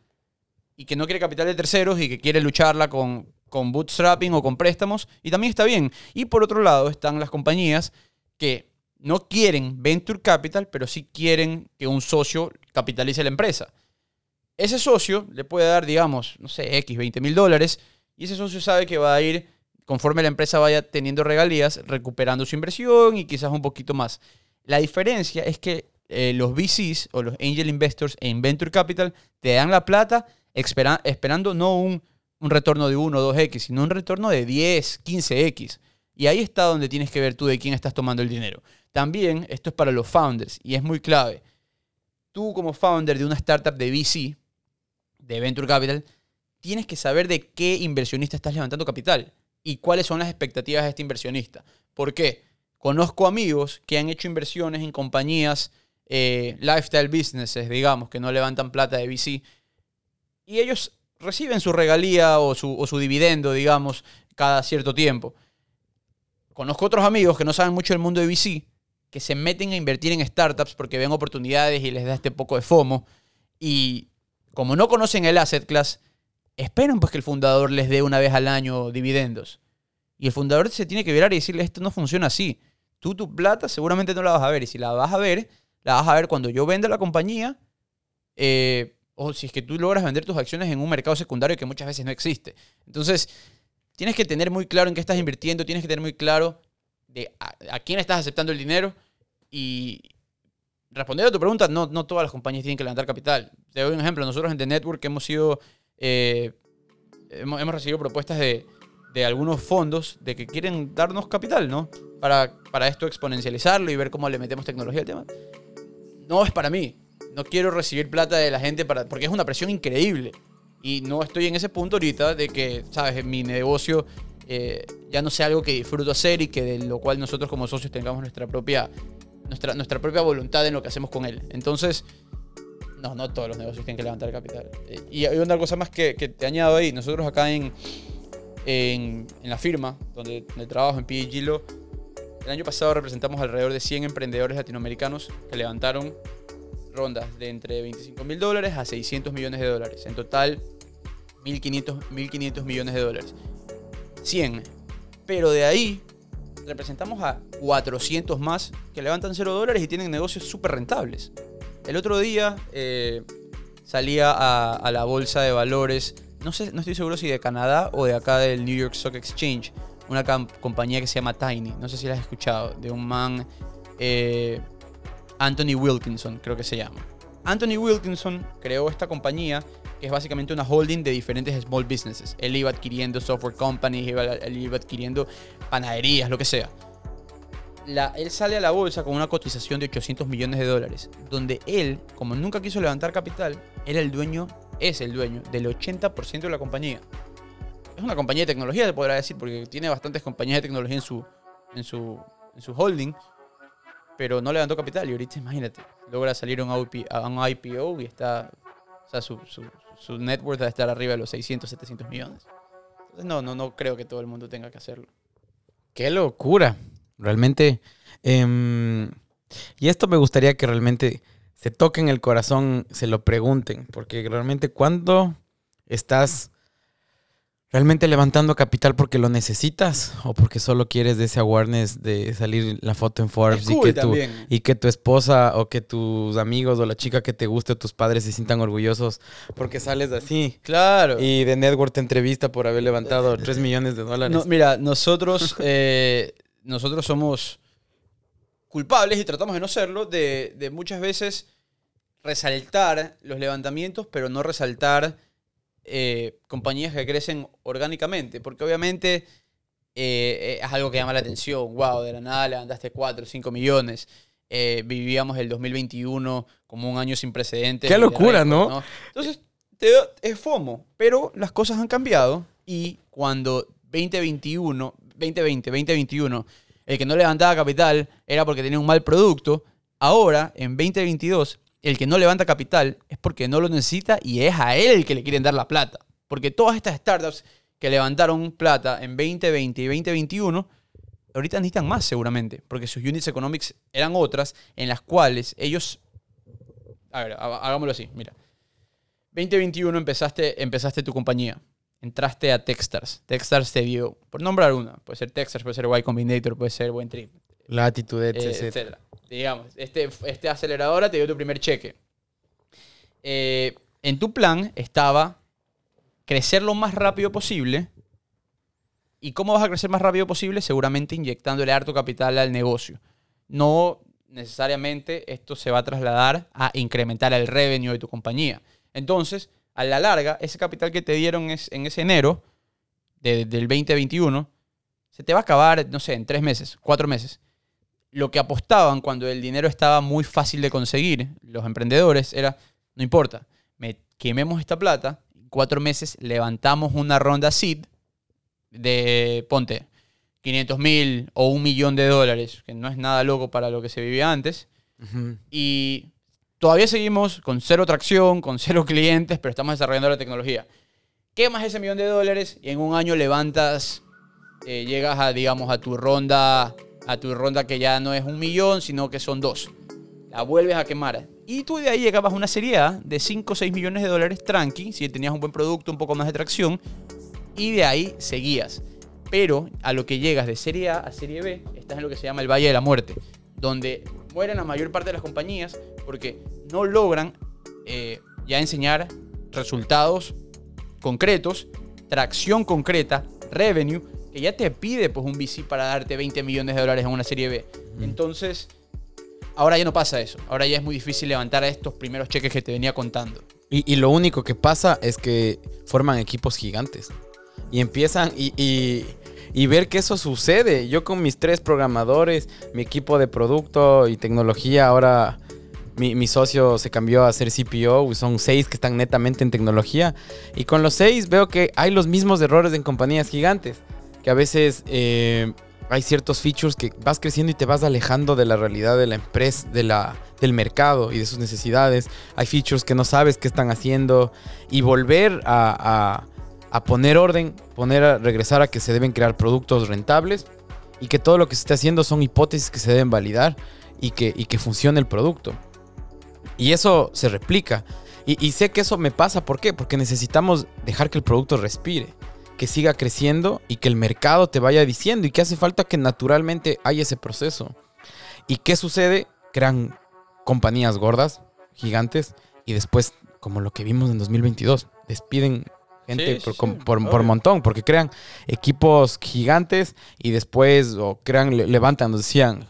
y que no quiere capital de terceros y que quiere lucharla con, con bootstrapping o con préstamos. Y también está bien. Y por otro lado están las compañías que no quieren venture capital, pero sí quieren que un socio capitalice la empresa. Ese socio le puede dar, digamos, no sé, X, 20 mil dólares, y ese socio sabe que va a ir, conforme la empresa vaya teniendo regalías, recuperando su inversión y quizás un poquito más. La diferencia es que eh, los VCs o los angel investors en venture capital te dan la plata espera- esperando no un, un retorno de 1 o 2x, sino un retorno de 10, 15x. Y ahí está donde tienes que ver tú de quién estás tomando el dinero. También esto es para los founders y es muy clave. Tú como founder de una startup de VC, de Venture Capital, tienes que saber de qué inversionista estás levantando capital y cuáles son las expectativas de este inversionista. ¿Por qué? Conozco amigos que han hecho inversiones en compañías, eh, lifestyle businesses, digamos, que no levantan plata de VC, y ellos reciben su regalía o su, o su dividendo, digamos, cada cierto tiempo. Conozco otros amigos que no saben mucho del mundo de VC, que se meten a invertir en startups porque ven oportunidades y les da este poco de FOMO. Y como no conocen el asset class, esperan pues que el fundador les dé una vez al año dividendos. Y el fundador se tiene que virar y decirle, esto no funciona así. Tú tu plata seguramente no la vas a ver. Y si la vas a ver, la vas a ver cuando yo venda la compañía eh, o si es que tú logras vender tus acciones en un mercado secundario que muchas veces no existe. Entonces, tienes que tener muy claro en qué estás invirtiendo, tienes que tener muy claro de a, quién estás aceptando el dinero y respondiendo a tu pregunta, no, no todas las compañías tienen que levantar capital. Te doy un ejemplo, nosotros en The Network hemos sido, eh, hemos, hemos recibido propuestas de, de algunos fondos de que quieren darnos capital, ¿no? Para, para esto exponencializarlo y ver cómo le metemos tecnología al tema. No es para mí. No quiero recibir plata de la gente para, porque es una presión increíble. Y no estoy en ese punto ahorita de que, ¿sabes? Mi negocio eh, ya no sea algo que disfruto hacer y que de lo cual nosotros como socios tengamos nuestra propia, nuestra, nuestra propia voluntad en lo que hacemos con él. Entonces, no, no todos los negocios tienen que levantar capital. Eh, y hay una cosa más que, que te añado ahí. Nosotros acá en, en, en la firma donde, donde trabajo, en PG el año pasado representamos alrededor de 100 emprendedores latinoamericanos que levantaron rondas de entre 25 mil dólares a 600 millones de dólares. En total, 1.500 1.500 millones de dólares. 100. Pero de ahí representamos a 400 más que levantan 0 dólares y tienen negocios súper rentables. El otro día eh, salía a, la bolsa de valores, no, sé, no estoy seguro si de Canadá o de acá del New York Stock Exchange, una compañía que se llama Tiny, no sé si la has escuchado, de un man, eh, Anthony Wilkinson, creo que se llama. Anthony Wilkinson creó esta compañía que es básicamente una holding de diferentes small businesses. Él iba adquiriendo software companies, él iba adquiriendo panaderías, lo que sea. Él sale a la bolsa con una cotización de 800 millones de dólares, donde él, como nunca quiso levantar capital, era el dueño, es el dueño del 80% de la compañía. Es una compañía de tecnología, se podrá decir, porque tiene bastantes compañías de tecnología en su, en su, en su holding, pero no levantó capital y ahorita imagínate, logra salir a un, a un IPO y está, o sea, su, su- su net worth debe estar arriba de los 600, 700 millones. Entonces, no, no, no creo que todo el mundo tenga que hacerlo. Qué locura. Realmente. em, y esto me gustaría que realmente se toquen el corazón, se lo pregunten. Porque realmente cuando estás realmente levantando capital porque lo necesitas o porque solo quieres de ese awareness de salir la foto en Forbes Es y, que tu, y que tu esposa o que tus amigos o la chica que te guste o tus padres se sientan orgullosos porque sales así. Claro. Y de Network te entrevista por haber levantado 3 millones de dólares. No, mira, nosotros, eh, nosotros somos culpables y tratamos de no serlo, de, de muchas veces resaltar los levantamientos, pero no resaltar eh, compañías que crecen orgánicamente, porque obviamente eh, es algo que llama la atención. Wow, de la nada levantaste 4 o 5 millones. Eh, vivíamos el 2021 como un año sin precedentes. Qué locura, récord, ¿no? Entonces, te es FOMO, pero las cosas han cambiado y cuando 2021, 2020, 2021, el que no levantaba capital era porque tenía un mal producto, ahora en 2022 el que no levanta capital es porque no lo necesita y es a él el que le quieren dar la plata. Porque todas estas startups que levantaron plata en 2020 y 2021, ahorita necesitan más seguramente, porque sus units economics eran otras en las cuales ellos... A ver, ha- hagámoslo así, mira. 2021 empezaste, empezaste tu compañía. Entraste a Techstars. Techstars te dio, por nombrar una, puede ser Techstars, puede ser Y Combinator, puede ser Buen Trip, Latitud, eh, etc. etcétera. Digamos, este, este aceleradora te dio tu primer cheque. Eh, en tu plan estaba crecer lo más rápido posible. ¿Y cómo vas a crecer más rápido posible? Seguramente inyectándole harto capital al negocio. No necesariamente esto se va a trasladar a incrementar el revenue de tu compañía. Entonces, a la larga, ese capital que te dieron es- en ese enero de- del 2021 se te va a acabar, no sé, en tres meses, cuatro meses. Lo que apostaban cuando el dinero estaba muy fácil de conseguir, los emprendedores, era, no importa, me quememos esta plata, en cuatro meses levantamos una ronda seed de, ponte, 500 mil o un millón de dólares, que no es nada loco para lo que se vivía antes, y todavía seguimos con cero tracción, con cero clientes, pero estamos desarrollando la tecnología. Quemas ese millón de dólares y en un año levantas, eh, llegas a, digamos, a tu ronda, a tu ronda que ya no es un millón, sino que son dos. La vuelves a quemar. Y tú de ahí llegabas a una serie A de 5 o 6 millones de dólares tranqui, si tenías un buen producto, un poco más de tracción, y de ahí seguías. Pero a lo que llegas de serie A a serie B, estás en lo que se llama el Valle de la Muerte, donde mueren la mayor parte de las compañías porque no logran eh, ya enseñar resultados concretos, tracción concreta, revenue, que ya te pide pues un VC para darte 20 millones de dólares en una serie B. Entonces, ahora ya no pasa eso. Ahora ya es muy difícil levantar a estos primeros cheques que te venía contando. Y, y lo único que pasa es que forman equipos gigantes. Y empiezan y, y- y ver que eso sucede. Yo con mis tres programadores, mi equipo de producto y tecnología, ahora mi, mi socio se cambió a ser CPO, son seis que están netamente en tecnología. Y con los seis veo que hay los mismos errores en compañías gigantes. Que a veces eh, hay ciertos features que vas creciendo y te vas alejando de la realidad de la empresa, de la, del mercado y de sus necesidades. Hay features que no sabes qué están haciendo. Y volver a- a poner orden, poner a regresar a que se deben crear productos rentables y que todo lo que se esté haciendo son hipótesis que se deben validar y que, y que funcione el producto. Y eso se replica. Y, y sé que eso me pasa, ¿por qué? Porque necesitamos dejar que el producto respire, que siga creciendo y que el mercado te vaya diciendo y que hace falta que naturalmente haya ese proceso. ¿Y qué sucede? Crean compañías gordas, gigantes, y después, como lo que vimos en 2022, despiden gente Sí, por, sí, por- montón, porque crean equipos gigantes y después o crean, le- levantan, nos decían,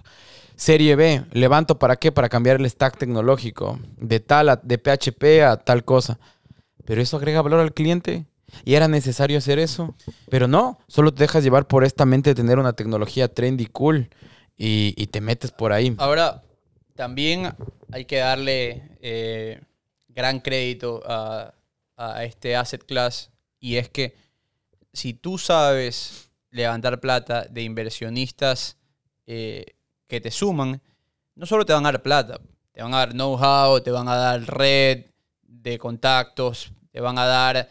Serie B, levanto para qué? Para cambiar el stack tecnológico de tal a, de PHP a tal cosa. Pero eso agrega valor al cliente. Y era necesario hacer eso. Pero no, solo te dejas llevar por esta mente de tener una tecnología trendy cool y, y te metes por ahí. Ahora, también hay que darle eh, gran crédito a, a este asset class y es que si tú sabes levantar plata de inversionistas eh, que te suman, no solo te van a dar plata, te van a dar know-how, te van a dar red de contactos, te van a dar,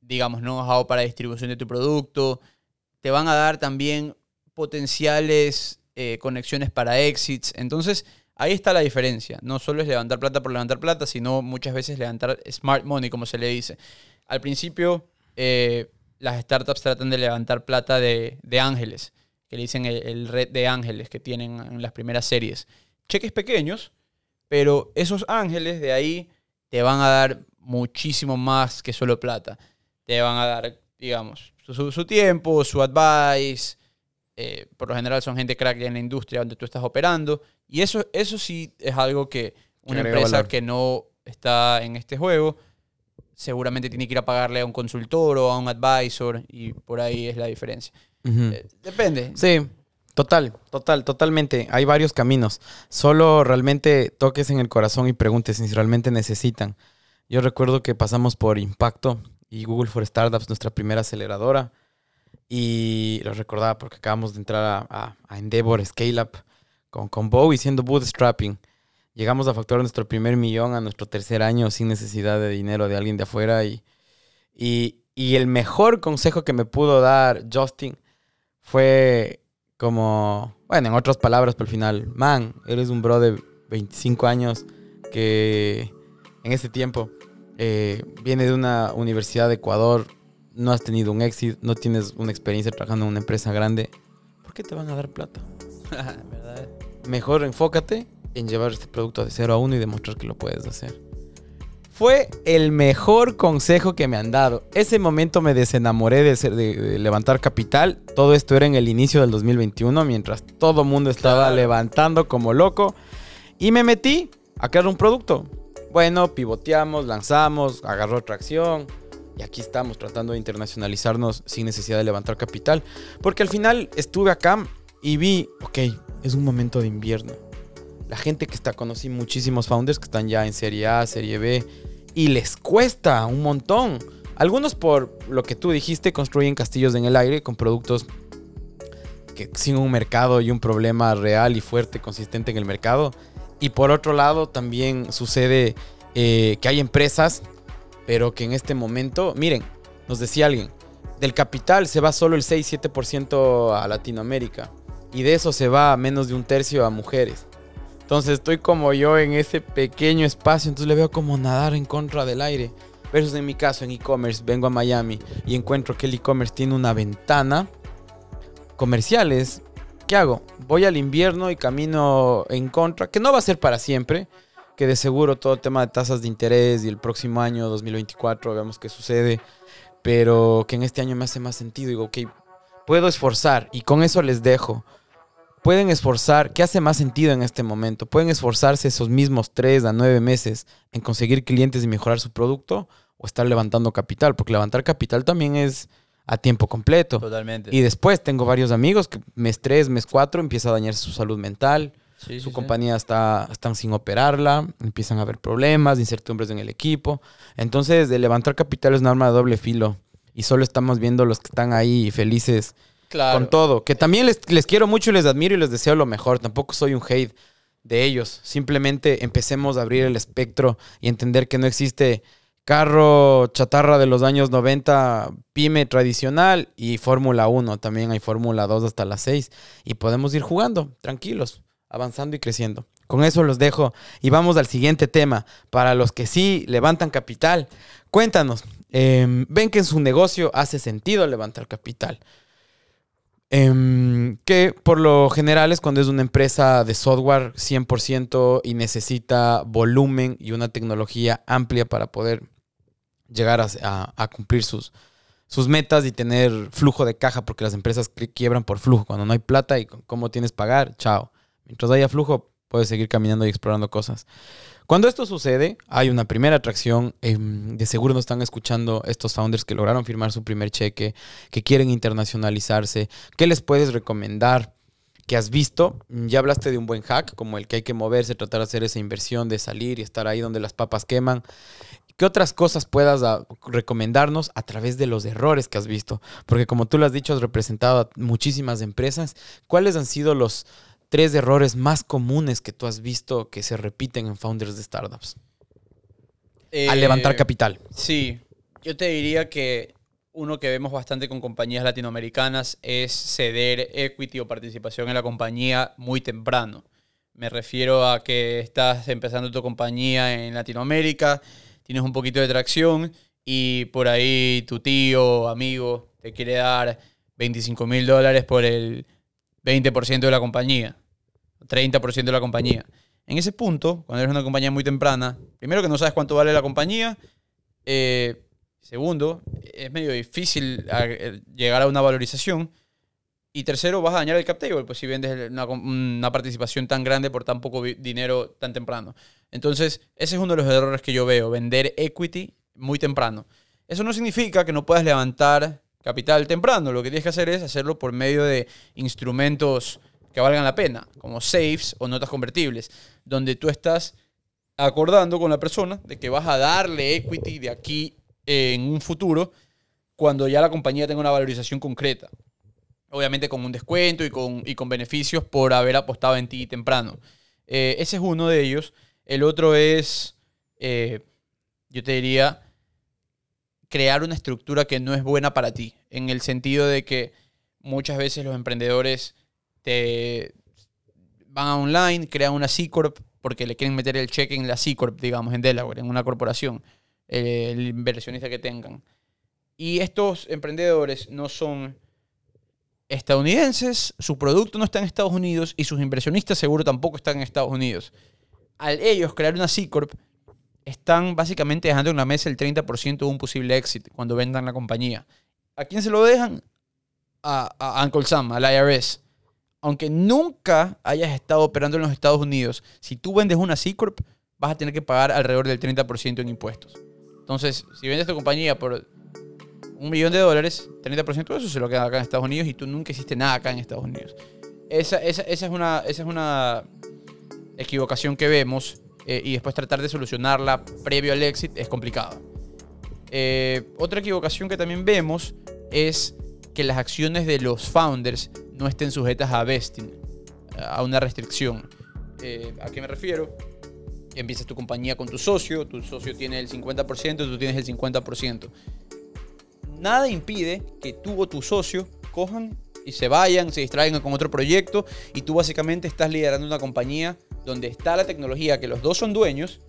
digamos, know-how para distribución de tu producto, te van a dar también potenciales eh, conexiones para exits. Entonces, ahí está la diferencia. No solo es levantar plata por levantar plata, sino muchas veces levantar smart money, como se le dice. Al principio, eh, las startups tratan de levantar plata de, ángeles, que le dicen el, red de ángeles que tienen en las primeras series. Cheques pequeños, pero esos ángeles de ahí te van a dar muchísimo más que solo plata. Te van a dar, digamos, su, tiempo, su advice. Eh, por lo general son gente crack en la industria donde tú estás operando. Y eso, eso sí es algo que una empresa que no está en este juego seguramente tiene que ir a pagarle a un consultor o a un advisor y por ahí es la diferencia. Eh, depende. Sí, total, total, totalmente. Hay varios caminos. Solo realmente toques en el corazón y preguntes si realmente necesitan. Yo recuerdo que pasamos por Impacto y Google for Startups, nuestra primera aceleradora. Y lo recordaba porque acabamos de entrar a, Endeavor Scale Up con, con Bow y siendo bootstrapping. Llegamos a facturar nuestro primer millón a nuestro tercer año sin necesidad de dinero de alguien de afuera. Y, y, y el mejor consejo que me pudo dar Justin fue como, bueno, en otras palabras, por el final, man, eres un bro de 25 años que en ese tiempo eh, viene de una universidad de Ecuador, no has tenido un éxito, no tienes una experiencia trabajando en una empresa grande, ¿por qué te van a dar plata? Mejor enfócate en llevar este producto de 0 a 1 y demostrar que lo puedes hacer. Fue el mejor consejo que me han dado. Ese momento me desenamoré de, de, levantar capital. Todo esto era en el inicio del 2021, mientras todo el mundo estaba levantando como loco. Y me metí a crear un producto. Bueno, pivoteamos, lanzamos, agarró tracción. Y aquí estamos tratando de internacionalizarnos sin necesidad de levantar capital. Porque al final estuve acá y vi, ok, es un momento de invierno la gente que está, conocí muchísimos founders que están ya en Serie A, Serie B, y les cuesta un montón. Algunos por lo que tú dijiste construyen castillos en el aire con productos que sin un mercado y un problema real y fuerte, consistente en el mercado. Y por otro lado también sucede eh, que hay empresas, pero que en este momento, miren, nos decía alguien, del capital se va solo el 6-7% a Latinoamérica. Y de eso se va menos de un tercio a mujeres. Entonces estoy como yo en ese pequeño espacio, entonces le veo como nadar en contra del aire. Versus en mi caso, en e-commerce, vengo a Miami y encuentro que el e-commerce tiene una ventana comerciales. ¿Qué hago? Voy al invierno y camino en contra, que no va a ser para siempre, que de seguro todo el tema de tasas de interés y el próximo año, 2024, veamos qué sucede, pero que en este año me hace más sentido. Digo, ok, puedo esforzar y con eso les dejo pueden esforzar, ¿qué hace más sentido en este momento? Pueden esforzarse esos mismos tres a nueve meses en conseguir clientes y mejorar su producto o estar levantando capital, porque levantar capital también es a tiempo completo. Totalmente. Y después tengo varios amigos que mes tres, mes cuatro empieza a dañarse su salud mental. Su compañía está están sin operarla, empiezan a haber problemas, incertidumbres en el equipo. Entonces, de levantar capital es un arma de doble filo y solo estamos viendo los que están ahí felices con todo. Que también les, quiero mucho y les admiro y les deseo lo mejor. Tampoco soy un hate de ellos. Simplemente empecemos a abrir el espectro y entender que no existe carro chatarra de los años 90, pyme tradicional y Fórmula 1. También hay Fórmula 2 hasta las 6. Y podemos ir jugando, tranquilos, avanzando y creciendo. Con eso los dejo y vamos al siguiente tema. Para los que sí levantan capital, cuéntanos, em, ven que en su negocio hace sentido levantar capital. Em, que por lo general es cuando es una empresa de software 100% y necesita volumen y una tecnología amplia para poder llegar a, cumplir sus, sus metas y tener flujo de caja, porque las empresas quiebran por flujo. Cuando no hay plata y cómo tienes pagar, chao. Mientras haya flujo, puedes seguir caminando y explorando cosas. Cuando esto sucede, hay una primera atracción. Em, de seguro nos están escuchando estos founders que lograron firmar su primer cheque, que quieren internacionalizarse. ¿Qué les puedes recomendar? que has visto, ya hablaste de un buen hack, como el que hay que moverse, tratar de hacer esa inversión, de salir y estar ahí donde las papas queman. ¿Qué otras cosas puedas ah, recomendarnos a través de los errores que has visto? Porque como tú lo has dicho, has representado a muchísimas empresas. ¿Cuáles han sido los, tres errores más comunes que tú has visto que se repiten en founders de startups? Al levantar eh, capital. Sí. Yo te diría que uno que vemos bastante con compañías latinoamericanas es ceder equity o participación en la compañía muy temprano. Me refiero a que estás empezando tu compañía en Latinoamérica, tienes un poquito de tracción y por ahí tu tío, amigo, te quiere dar 25 mil dólares por el 20% de la compañía, 30% de la compañía. En ese punto, cuando eres una compañía muy temprana, primero que no sabes cuánto vale la compañía, eh, segundo, es medio difícil eh, llegar a una valorización. Y tercero, vas a dañar el cap pues si vendes una, una, participación tan grande por tan poco dinero tan temprano. Entonces, ese es uno de los errores que yo veo, vender equity muy temprano. Eso no significa que no puedas levantar capital temprano. Lo que tienes que hacer es hacerlo por medio de instrumentos que valgan la pena, como safes o notas convertibles, donde tú estás acordando con la persona de que vas a darle equity de aquí en un futuro cuando ya la compañía tenga una valorización concreta. Obviamente con un descuento y con, y con beneficios por haber apostado en ti temprano. Eh, ese es uno de ellos. El otro es, eh, yo te diría, crear una estructura que no es buena para ti, en el sentido de que muchas veces los emprendedores te van a online, crean una C Corp porque le quieren meter el cheque en la C Corp, digamos, en Delaware, en una corporación, el inversionista que tengan. Y estos emprendedores no son estadounidenses, su producto no está en Estados Unidos y sus inversionistas seguro tampoco están en Estados Unidos. Al ellos crear una C Corp, están básicamente dejando en la mesa el 30% de un posible éxito cuando vendan la compañía. ¿A quién se lo dejan? A, Uncle Sam, al IRS aunque nunca hayas estado operando en los Estados Unidos, si tú vendes una C Corp, vas a tener que pagar alrededor del 30% en impuestos. Entonces, si vendes tu compañía por un millón de dólares, 30% de eso se lo queda acá en Estados Unidos y tú nunca hiciste nada acá en Estados Unidos. Esa es, una, esa es una equivocación que vemos eh, y después tratar de solucionarla previo al exit es complicado. Eh, otra equivocación que también vemos es que las acciones de los founders no estén sujetas a vesting, a una restricción. Eh, ¿A qué me refiero? Empiezas tu compañía con tu socio, tu socio tiene el 50%, tú tienes el 50%. Nada impide que tú o tu socio cojan y se vayan, se distraigan con otro proyecto y tú básicamente estás liderando una compañía donde está la tecnología que los dos son dueños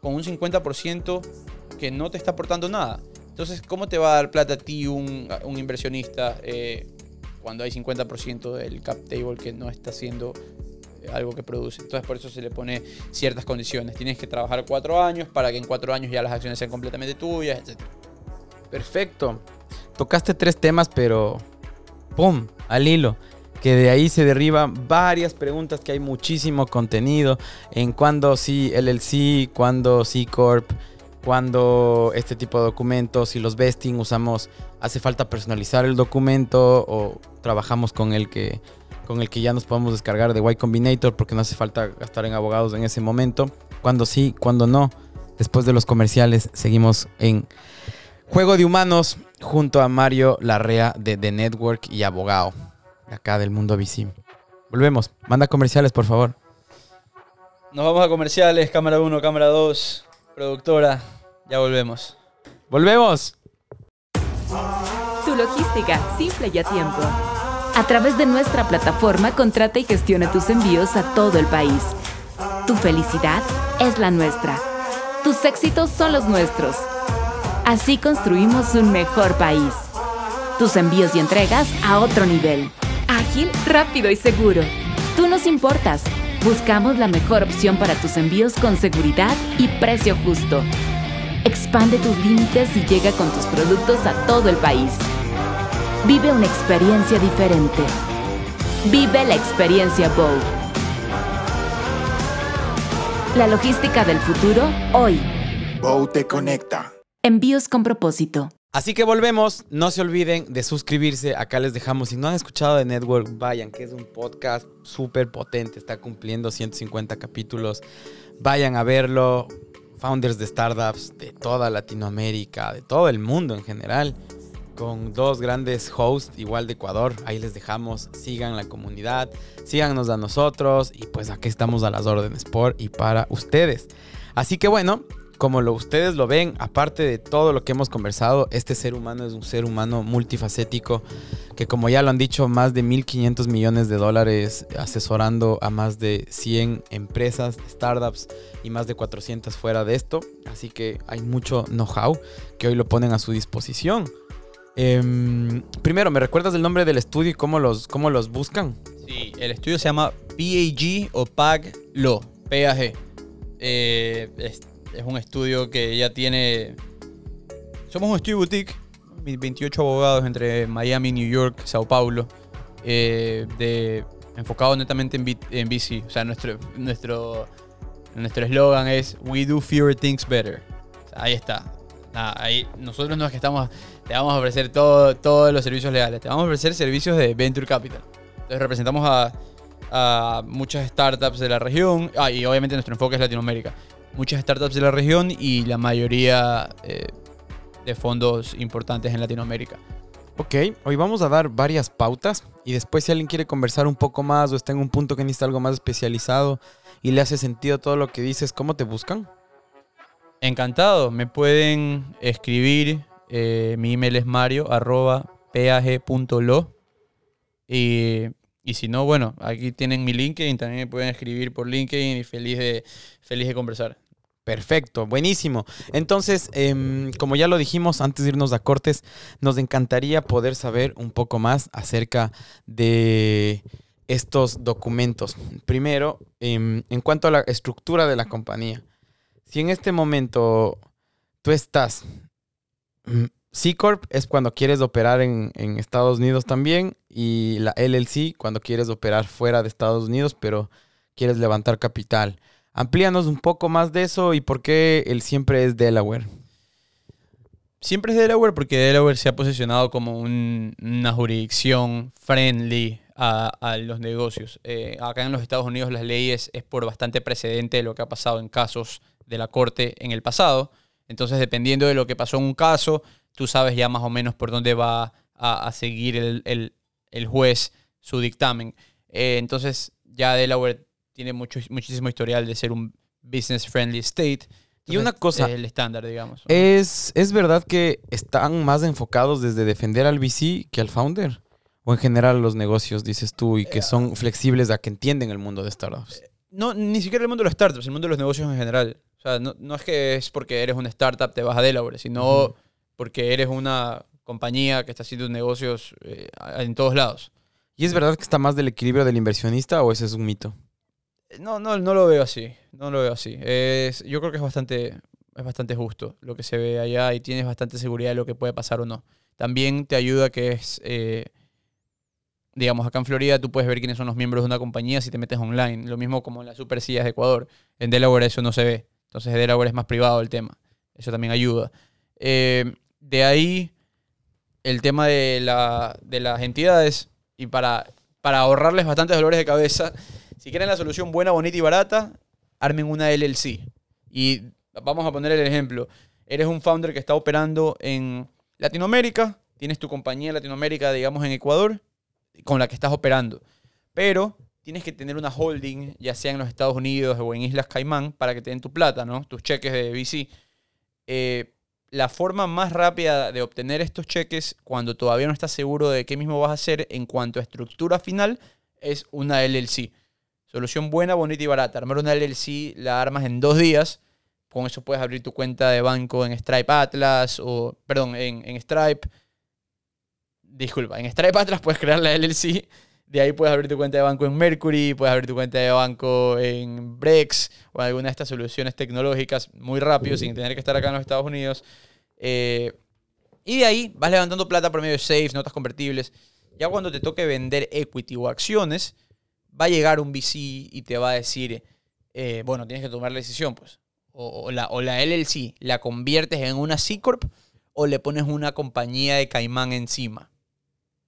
con un 50% que no te está aportando nada. Entonces, ¿cómo te va a dar plata a ti un, inversionista eh, cuando hay 50% del cap table que no está haciendo eh, algo que produce. Entonces por eso se le pone ciertas condiciones. Tienes que trabajar cuatro años para que en cuatro años ya las acciones sean completamente tuyas, etc. Perfecto. Tocaste tres temas, pero ¡pum! Al hilo. Que de ahí se derriban varias preguntas, que hay muchísimo contenido en cuándo sí LLC, cuándo C Corp, cuando este tipo de documentos, si los vesting usamos, hace falta personalizar el documento o trabajamos con el que con el que ya nos podemos descargar de Y Combinator porque no hace falta gastar en abogados en ese momento. Cuando sí, cuando no. Después de los comerciales seguimos en Juego de Humanos junto a Mario Larrea de The Network y abogado acá del mundo VC. Volvemos. Manda comerciales, por favor. Nos vamos a comerciales, cámara 1, cámara 2. Productora, ya volvemos. ¡Volvemos! Tu logística, simple y a tiempo. A través de nuestra plataforma, contrata y gestiona tus envíos a todo el país. Tu felicidad es la nuestra. Tus éxitos son los nuestros. Así construimos un mejor país. Tus envíos y entregas a otro nivel. Ágil, rápido y seguro. Tú nos importas. Buscamos la mejor opción para tus envíos con seguridad y precio justo. Expande tus límites y llega con tus productos a todo el país. Vive una experiencia diferente. Vive la experiencia Bow. La logística del futuro hoy. Bow te conecta. Envíos con propósito. Así que volvemos. No se olviden de suscribirse. Acá les dejamos. Si no han escuchado de Network, vayan, que es un podcast súper potente. Está cumpliendo 150 capítulos. Vayan a verlo. Founders de startups de toda Latinoamérica, de todo el mundo en general. Con dos grandes hosts, igual de Ecuador. Ahí les dejamos. Sigan la comunidad. Síganos a nosotros. Y pues aquí estamos a las órdenes por y para ustedes. Así que bueno, como lo, ustedes lo ven, aparte de todo lo que hemos conversado, este ser humano es un ser humano multifacético que como ya lo han dicho, más de 1.500 millones de dólares asesorando a más de 100 empresas, startups y más de 400 fuera de esto. Así que hay mucho know-how que hoy lo ponen a su disposición. Em, primero, ¿me recuerdas el nombre del estudio y cómo los, cómo los buscan? Sí, el estudio se llama PAG o PAG Lo, PAG. Eh, es un estudio que ya tiene... Somos un estudio boutique, 28 abogados entre Miami, New York, Sao Paulo, eh, enfocado netamente en, en VC. O sea, nuestro nuestro nuestro eslogan es We do fewer things better. Ahí está. Ahí nosotros no es que estamos, te vamos a ofrecer todo, todos los servicios legales, te vamos a ofrecer servicios de Venture Capital. Entonces representamos a, a muchas startups de la región, ah, y obviamente nuestro enfoque es Latinoamérica. Muchas startups de la región y la mayoría eh, de fondos importantes en Latinoamérica. Ok, hoy vamos a dar varias pautas y después si alguien quiere conversar un poco más o está en un punto que necesita algo más especializado y le hace sentido todo lo que dices, ¿cómo te buscan? Encantado, me pueden escribir, eh, mi email es mario arroba y, y si no, bueno, aquí tienen mi LinkedIn, también me pueden escribir por LinkedIn y feliz de, feliz de conversar. Perfecto, buenísimo. Entonces, em, como ya lo dijimos antes de irnos a cortes, nos encantaría poder saber un poco más acerca de estos documentos. Primero, em, en cuanto a la estructura de la compañía. Si en este momento tú estás, mm, C Corp es cuando quieres operar en, Estados Unidos también y la LLC cuando quieres operar fuera de Estados Unidos, pero quieres levantar capital. Amplíanos un poco más de eso y por qué el siempre es Delaware. Siempre es Delaware porque Delaware se ha posicionado como un- una jurisdicción friendly a, a los negocios. Eh, acá en los Estados Unidos las leyes es por bastante precedente de lo que ha pasado en casos de la corte en el pasado. Entonces, dependiendo de lo que pasó en un caso, tú sabes ya más o menos por dónde va a, a seguir el, el- el juez su dictamen. Eh, entonces, ya Delaware tiene mucho, muchísimo historial de ser un business friendly state. Y una cosa- es el estándar, digamos. ¿Es, ¿Es verdad que están más enfocados desde defender al VC que al founder? ¿O en general los negocios, dices tú, y que son flexibles a que entienden el mundo de startups? No, ni siquiera el mundo de los startups, el mundo de los negocios en general. O sea, no, no es que es porque eres una startup te vas a Delaware, sino. Porque eres una compañía que está haciendo negocios eh, en todos lados. ¿Y es verdad que está más del equilibrio del inversionista o ese es un mito? No, no, no lo veo así. No lo veo así. Es, yo creo que es bastante, es bastante justo lo que se ve allá y tienes bastante seguridad de lo que puede pasar o no. También te ayuda que es, eh, digamos, acá en Florida tú puedes ver quiénes son los miembros de una compañía si te metes online. Lo mismo como en las super sillas de Ecuador. En Delaware eso no se ve. Entonces en Delaware es más privado el tema. Eso también ayuda. Eh, de ahí el tema de, la, de las entidades y para, para ahorrarles bastantes dolores de cabeza, si quieren la solución buena, bonita y barata, armen una LLC. Y vamos a poner el ejemplo. Eres un founder que está operando en Latinoamérica, tienes tu compañía en Latinoamérica, digamos en Ecuador, con la que estás operando. Pero tienes que tener una holding, ya sea en los Estados Unidos o en Islas Caimán, para que te den tu plata, ¿no? Tus cheques de VC. Eh, la forma más rápida de obtener estos cheques cuando todavía no estás seguro de qué mismo vas a hacer en cuanto a estructura final es una LLC. Solución buena, bonita y barata. Armar una LLC la armas en dos días. Con eso puedes abrir tu cuenta de banco en Stripe Atlas o, perdón, en, en Stripe. Disculpa, en Stripe Atlas puedes crear la LLC. De ahí puedes abrir tu cuenta de banco en Mercury, puedes abrir tu cuenta de banco en Brex o en alguna de estas soluciones tecnológicas muy rápido sin tener que estar acá en los Estados Unidos. Eh, y de ahí vas levantando plata por medio de safes, notas convertibles. Ya cuando te toque vender equity o acciones, va a llegar un VC y te va a decir, eh, bueno, tienes que tomar la decisión, pues. O, o la, o la LLC la conviertes en una C Corp o le pones una compañía de Caimán encima.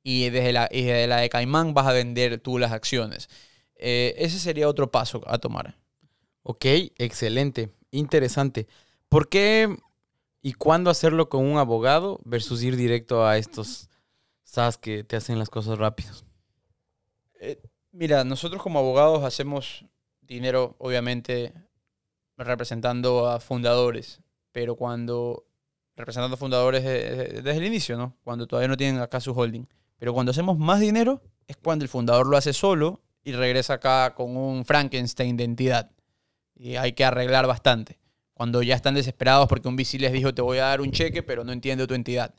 Y desde la, y desde la de Caimán vas a vender tú las acciones. Eh, ese sería otro paso a tomar. Ok, excelente, interesante. ¿Por qué y cuándo hacerlo con un abogado versus ir directo a estos SAS que te hacen las cosas rápidos? Mira, nosotros como abogados hacemos dinero, obviamente, representando a fundadores, pero cuando representando a fundadores de- de- desde el inicio, ¿no? Cuando todavía no tienen acá su holding. Pero cuando hacemos más dinero es cuando el fundador lo hace solo y regresa acá con un Frankenstein de entidad. Y hay que arreglar bastante. Cuando ya están desesperados porque un VC les dijo te voy a dar un cheque, pero no entiendo tu entidad.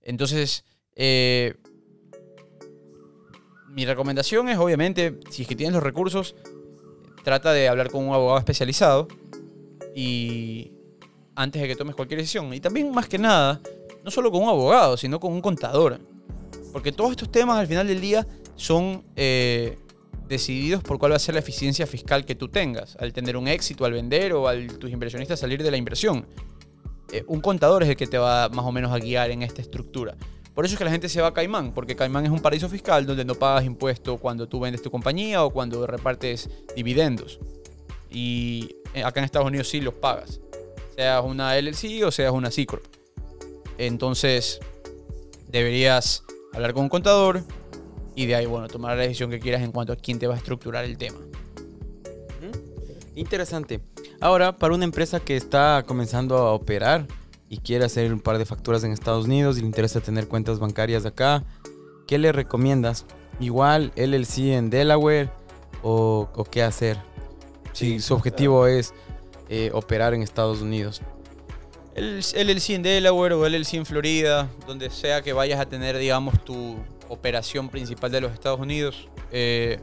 Entonces, eh, mi recomendación es, obviamente, si es que tienes los recursos, trata de hablar con un abogado especializado y antes de que tomes cualquier decisión. Y también, más que nada, no solo con un abogado, sino con un contador. Porque todos estos temas al final del día son eh, decididos por cuál va a ser la eficiencia fiscal que tú tengas, al tener un éxito, al vender o al tus inversionistas salir de la inversión. Eh, un contador es el que te va más o menos a guiar en esta estructura. Por eso es que la gente se va a Caimán, porque Caimán es un paraíso fiscal donde no pagas impuesto cuando tú vendes tu compañía o cuando repartes dividendos. Y eh, acá en Estados Unidos sí los pagas, seas una LLC o seas una C Corp. Entonces, deberías hablar con un contador y de ahí, bueno, tomar la decisión que quieras en cuanto a quién te va a estructurar el tema. Interesante. Ahora, para una empresa que está comenzando a operar y quiere hacer un par de facturas en Estados Unidos y le interesa tener cuentas bancarias acá, ¿qué le recomiendas? Igual LLC en Delaware o, o qué hacer? Si su objetivo es eh, operar en Estados Unidos. El LLC en Delaware o LLC en Florida, donde sea que vayas a tener, digamos, tu operación principal de los Estados Unidos, eh,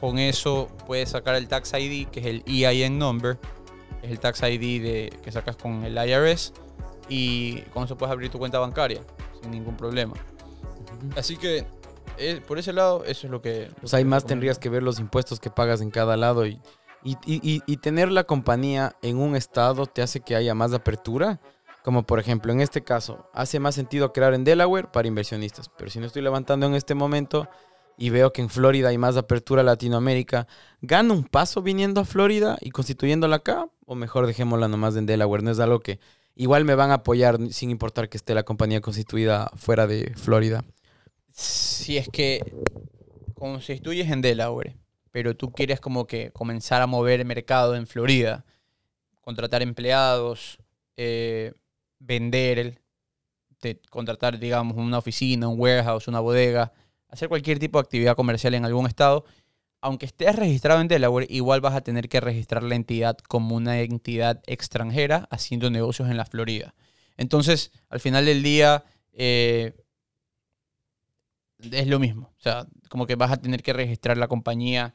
con eso puedes sacar el Tax ID, que es el EIN number, es el Tax ID de, que sacas con el IRS, y con eso puedes abrir tu cuenta bancaria sin ningún problema. Así que, eh, por ese lado, eso es lo que... Pues ahí más tendrías que ver los impuestos que pagas en cada lado y, y, tener la compañía en un estado te hace que haya más apertura. Como por ejemplo, en este caso, hace más sentido crear en Delaware para inversionistas. Pero si no estoy levantando en este momento y veo que en Florida hay más apertura a Latinoamérica, ¿gano un paso viniendo a Florida y constituyéndola acá? O mejor dejémosla nomás en Delaware. No es algo que igual me van a apoyar sin importar que esté la compañía constituida fuera de Florida. si es que constituyes en Delaware, pero tú quieres como que comenzar a mover mercado en Florida, contratar empleados, eh, vender, te- contratar, digamos, una oficina, un warehouse, una bodega, hacer cualquier tipo de actividad comercial en algún estado, aunque estés registrado en Delaware, igual vas a tener que registrar la entidad como una entidad extranjera haciendo negocios en la Florida. Entonces, al final del día, eh, es lo mismo. O sea, como que vas a tener que registrar la compañía,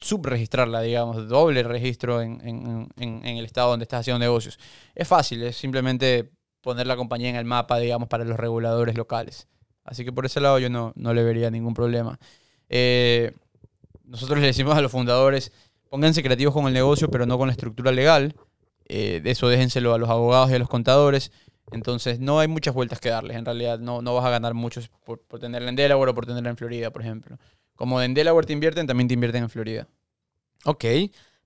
subregistrarla, digamos, doble registro en, en- en- el estado donde estás haciendo negocios. Es fácil, es simplemente poner la compañía en el mapa, digamos, para los reguladores locales. Así que por ese lado yo no, no le vería ningún problema. Eh, nosotros le decimos a los fundadores, pónganse creativos con el negocio, pero no con la estructura legal. Eh, eso déjenselo a los abogados y a los contadores. Entonces, no hay muchas vueltas que darles. En realidad, no, no vas a ganar mucho por, por tenerla en Delaware o por tenerla en Florida, por ejemplo. Como en Delaware te invierten, también te invierten en Florida. Ok,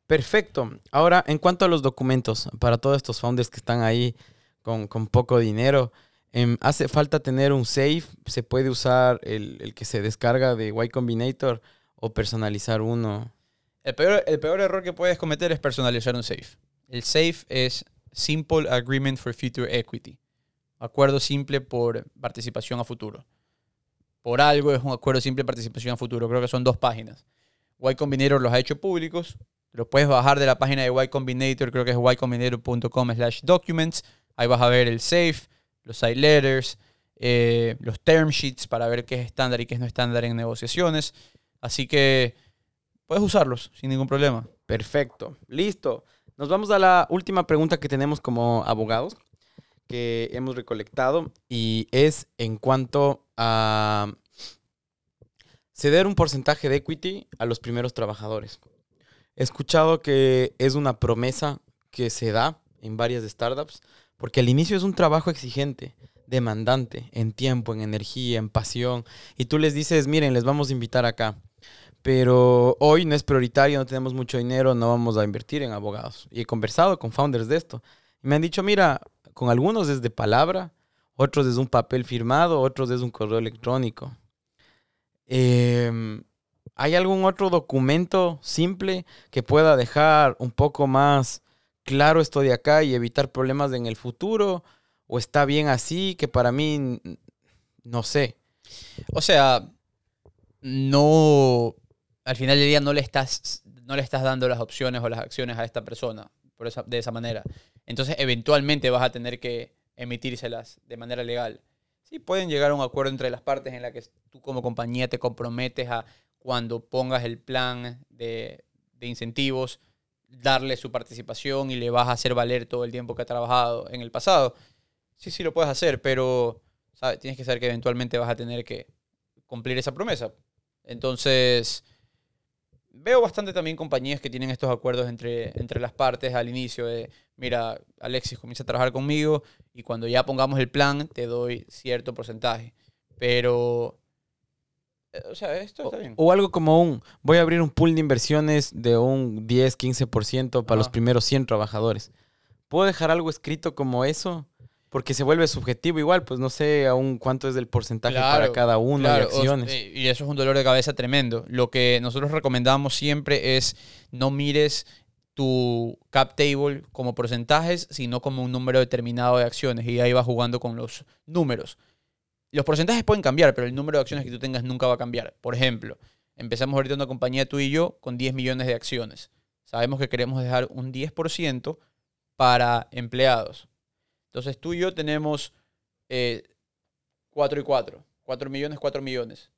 perfecto. Ahora, en cuanto a los documentos, para todos estos founders que están ahí con, con poco dinero, em, ¿hace falta tener un safe? ¿Se puede usar el, el que se descarga de Y Combinator o personalizar uno? El peor, el peor error que puedes cometer es personalizar un SAFE. El SAFE es Simple Agreement for Future Equity. Acuerdo simple por participación a futuro. Por algo es un acuerdo simple de participación a futuro. Creo que son dos páginas. Y Combinator los ha hecho públicos. Los puedes bajar de la página de Y Combinator. Creo que es ycombinator.com slash documents. Ahí vas a ver el SAFE, los side letters, eh, los term sheets para ver qué es estándar y qué es no estándar en negociaciones. Así que puedes usarlos sin ningún problema. Perfecto, listo. Nos vamos a la última pregunta que tenemos como abogados que hemos recolectado y es en cuanto a ceder un porcentaje de equity a los primeros trabajadores. He escuchado que es una promesa que se da en varias startups porque al inicio es un trabajo exigente, demandante, en tiempo, en energía, en pasión y tú les dices, miren, les vamos a invitar acá pero hoy no es prioritario, no tenemos mucho dinero, no vamos a invertir en abogados. Y he conversado con founders de esto. Me han dicho, mira, con algunos es de palabra, otros es un papel firmado, otros es un correo electrónico. Em, ¿Hay algún otro documento simple que pueda dejar un poco más claro esto de acá y evitar problemas en el futuro? ¿O está bien así? Que para mí, no sé. O sea, no. Al final del día no le estás, no le estás dando las opciones o las acciones a esta persona por esa, de esa manera. Entonces, eventualmente vas a tener que emitírselas de manera legal. Sí, pueden llegar a un acuerdo entre las partes en la que tú como compañía te comprometes a cuando pongas el plan de, de incentivos, darle su participación y le vas a hacer valer todo el tiempo que ha trabajado en el pasado. Sí, sí lo puedes hacer, pero ¿sabes? tienes que saber que eventualmente vas a tener que cumplir esa promesa. Entonces, veo bastante también compañías que tienen estos acuerdos entre, entre las partes al inicio de, mira, Alexis comienza a trabajar conmigo y cuando ya pongamos el plan te doy cierto porcentaje. Pero, eh, o sea, esto está bien. O algo como un, voy a abrir un pool de inversiones de un 10, 15% para los primeros 100 trabajadores. ¿Puedo dejar algo escrito como eso? Porque se vuelve subjetivo igual, pues no sé aún cuánto es el porcentaje para cada uno Claro, de acciones. eh, y eso es un dolor de cabeza tremendo. Lo que nosotros recomendamos siempre es no mires tu cap table como porcentajes, sino como un número determinado de acciones. Y ahí vas jugando con los números. Los porcentajes pueden cambiar, pero el número de acciones que tú tengas nunca va a cambiar. Por ejemplo, empezamos ahorita una compañía tú y yo con 10 millones de acciones. Sabemos que queremos dejar un 10% para empleados. Entonces tú y yo tenemos eh, 4 y 4. 4 millones, 4 millones.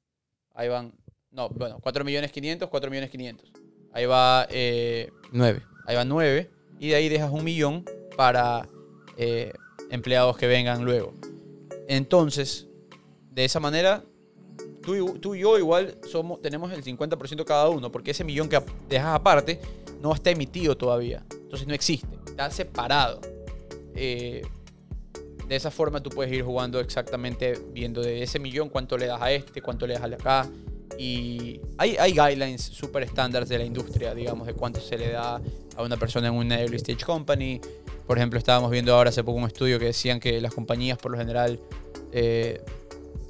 Ahí van. No, bueno, 4 millones 500, 4 millones 500. Ahí va, eh, 9. ahí va 9. Y de ahí dejas un millón para eh, empleados que vengan luego. Entonces, de esa manera, tú y, tú y yo igual somos, tenemos el 50% cada uno, porque ese millón que dejas aparte no está emitido todavía. Entonces no existe, está separado. Eh, de esa forma tú puedes ir jugando exactamente viendo de ese millón cuánto le das a este, cuánto le das de acá. Y hay, guidelines super estándares de la industria, digamos, de cuánto se le da a una persona en una early stage company. Por ejemplo, estábamos viendo ahora hace poco un estudio que decían que las compañías por lo general eh,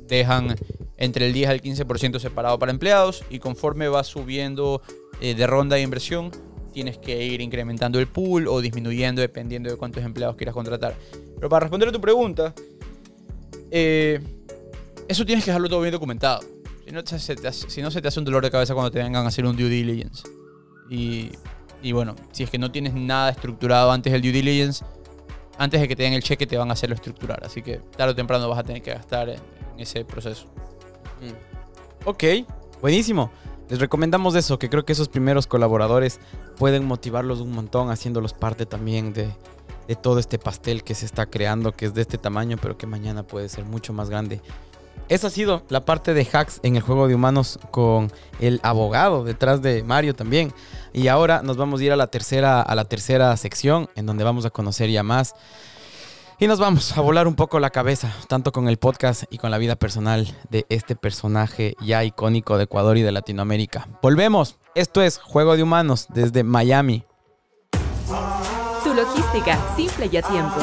dejan entre el 10 al 15% separado para empleados y conforme va subiendo eh, de ronda de inversión, tienes que ir incrementando el pool o disminuyendo dependiendo de cuántos empleados quieras contratar. Pero para responder a tu pregunta, eh, eso tienes que dejarlo todo bien documentado. Si no, se te hace, si no, se te hace un dolor de cabeza cuando te vengan a hacer un due diligence. Y, y bueno, si es que no tienes nada estructurado antes del due diligence, antes de que te den el cheque te van a hacerlo estructurar. Así que tarde o temprano vas a tener que gastar en, en ese proceso. Ok, buenísimo. Les recomendamos eso, que creo que esos primeros colaboradores pueden motivarlos un montón, haciéndolos parte también de, de todo este pastel que se está creando, que es de este tamaño, pero que mañana puede ser mucho más grande. Esa ha sido la parte de hacks en el juego de humanos con el abogado detrás de Mario también. Y ahora nos vamos a ir a la tercera, a la tercera sección, en donde vamos a conocer ya más. Y nos vamos a volar un poco la cabeza, tanto con el podcast y con la vida personal de este personaje ya icónico de Ecuador y de Latinoamérica. Volvemos. Esto es Juego de Humanos desde Miami. Tu logística, simple y a tiempo.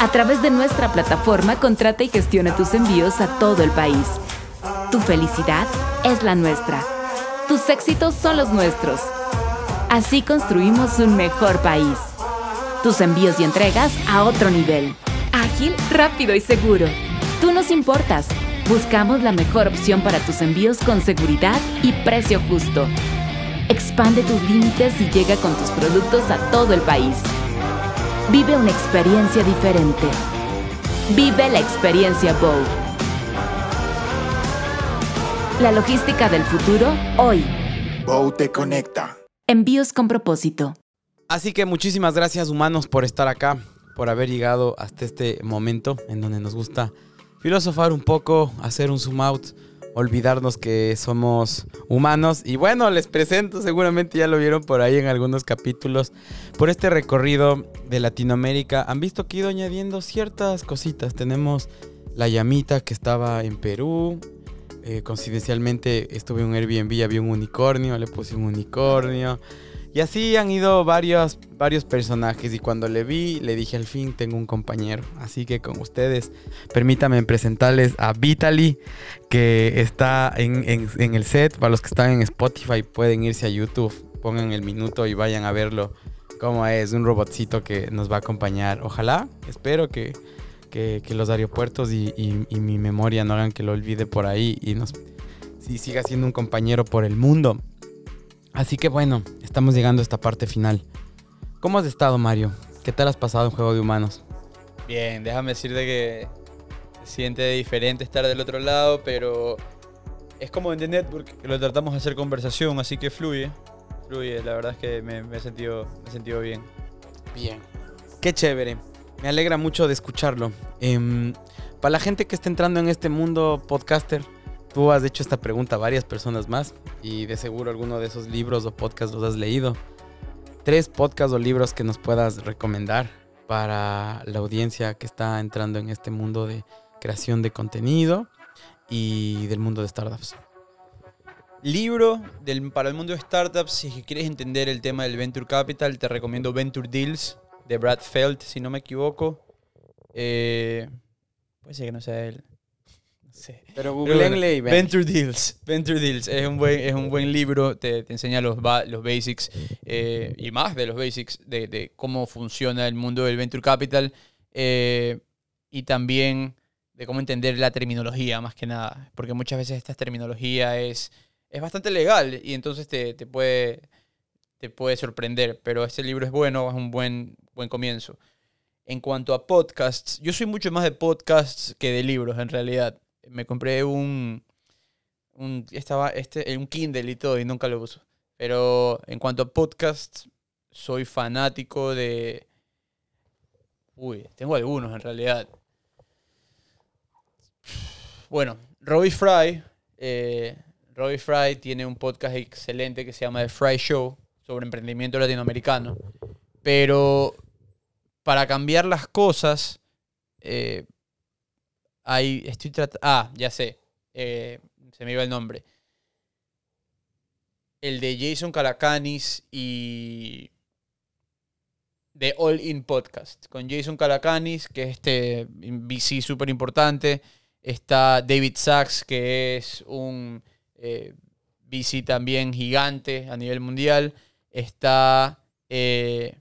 A través de nuestra plataforma, contrata y gestiona tus envíos a todo el país. Tu felicidad es la nuestra. Tus éxitos son los nuestros. Así construimos un mejor país. Tus envíos y entregas a otro nivel. Ágil, rápido y seguro. Tú nos importas. Buscamos la mejor opción para tus envíos con seguridad y precio justo. Expande tus límites y llega con tus productos a todo el país. Vive una experiencia diferente. Vive la experiencia Bow. La logística del futuro hoy. Bow te conecta. Envíos con propósito. Así que muchísimas gracias humanos por estar acá, por haber llegado hasta este momento en donde nos gusta filosofar un poco, hacer un zoom out, olvidarnos que somos humanos. Y bueno, les presento, seguramente ya lo vieron por ahí en algunos capítulos, por este recorrido de Latinoamérica. Han visto que he ido añadiendo ciertas cositas. Tenemos la llamita que estaba en Perú. Eh, coincidencialmente estuve en un Airbnb, había un unicornio, le puse un unicornio. Y así han ido varios, varios personajes y cuando le vi, le dije al fin, tengo un compañero. Así que con ustedes, permítanme presentarles a Vitaly, que está en, en- en el set. Para los que están en Spotify, pueden irse a YouTube, pongan el minuto y vayan a verlo. Cómo es, un robotcito que nos va a acompañar. Ojalá, espero que, que- que los aeropuertos y, y- y mi memoria no hagan que lo olvide por ahí y nos sí, siga siendo un compañero por el mundo. Así que bueno, estamos llegando a esta parte final. ¿Cómo has estado, Mario? ¿Qué tal has pasado en Juego de Humanos? Bien, déjame decirte que se siente diferente estar del otro lado, pero es como en The Network, que lo tratamos de hacer conversación, así que fluye. Fluye, la verdad es que me, me he, sentido, me he sentido bien. Bien. Qué chévere. Me alegra mucho de escucharlo. Em, para la gente que está entrando en este mundo podcaster, tú has hecho esta pregunta a varias personas más y de seguro alguno de esos libros o podcasts los has leído. Tres podcasts o libros que nos puedas recomendar para la audiencia que está entrando en este mundo de creación de contenido y del mundo de startups. Libro del- para el mundo de startups, si quieres entender el tema del Venture Capital, te recomiendo Venture Deals de Brad Feld, si no me equivoco. Eh, puede ser que no sea él. Sé. Pero googleenle y vean. Venture Deals. Venture Deals es un buen, es un buen libro, te, te enseña los, los basics eh, y más de los basics de, de cómo funciona el mundo del Venture Capital eh, y también de cómo entender la terminología más que nada, porque muchas veces esta terminología es, es bastante legal y entonces te, te puede, te puede sorprender, pero este libro es bueno, es un buen, buen comienzo. En cuanto a podcasts, yo soy mucho más de podcasts que de libros en realidad me compré un, un estaba este un Kindle y todo y nunca lo uso. Pero en cuanto a podcasts, soy fanático de Uy, tengo algunos en realidad. Bueno, Robbie Fry, eh, Fry tiene un podcast excelente que se llama The Fry Show sobre emprendimiento latinoamericano. Pero para cambiar las cosas, eh, hay, estoy tratando, ah, ya sé, eh, se me iba el nombre. El de Jason Calacanis y de All In Podcast, con Jason Calacanis, que es este VC súper importante. Está David Sachs, que es un eh, VC también gigante a nivel mundial. Está, eh,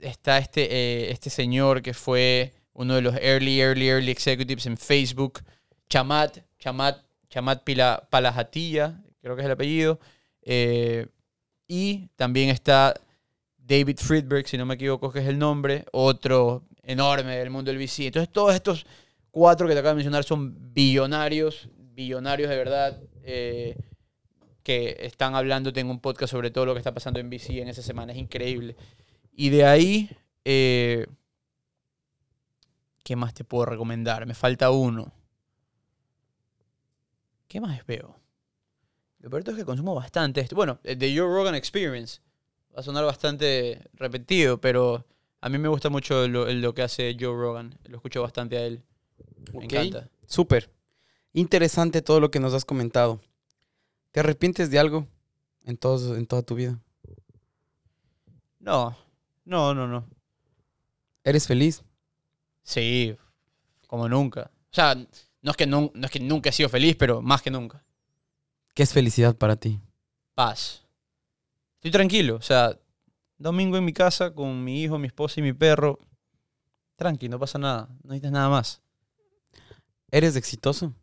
está este, este señor que fue uno de los early, early, early executives en Facebook, Chamat, Chamat, Chamat Pila, Palajatilla, creo que es el apellido. Eh, y también está David Friedberg, si no me equivoco, que es el nombre, otro enorme del mundo del VC. Entonces, todos estos cuatro que te acabo de mencionar son billonarios, billonarios de verdad, eh, que están hablándote en un podcast sobre todo lo que está pasando en VC en esa semana. Es increíble. Y de ahí, eh, ¿qué más te puedo recomendar? Me falta uno. ¿Qué más veo? Lo peor es que consumo bastante esto. Bueno, el de Joe Rogan Experience. Va a sonar bastante repetido, pero a mí me gusta mucho lo, lo que hace Joe Rogan. Lo escucho bastante a él. Me Ok. encanta. Súper. Interesante todo lo que nos has comentado. ¿Te arrepientes de algo en, en toda tu vida? No, no, no, no. ¿Eres feliz? Sí, como nunca. O sea, no es que, no es que nunca he sido feliz, pero más que nunca. ¿Qué es felicidad para ti? Paz. Estoy tranquilo. O sea, domingo en mi casa con mi hijo, mi esposa y mi perro. Tranqui, no pasa nada. No necesitas nada más. ¿Eres exitoso?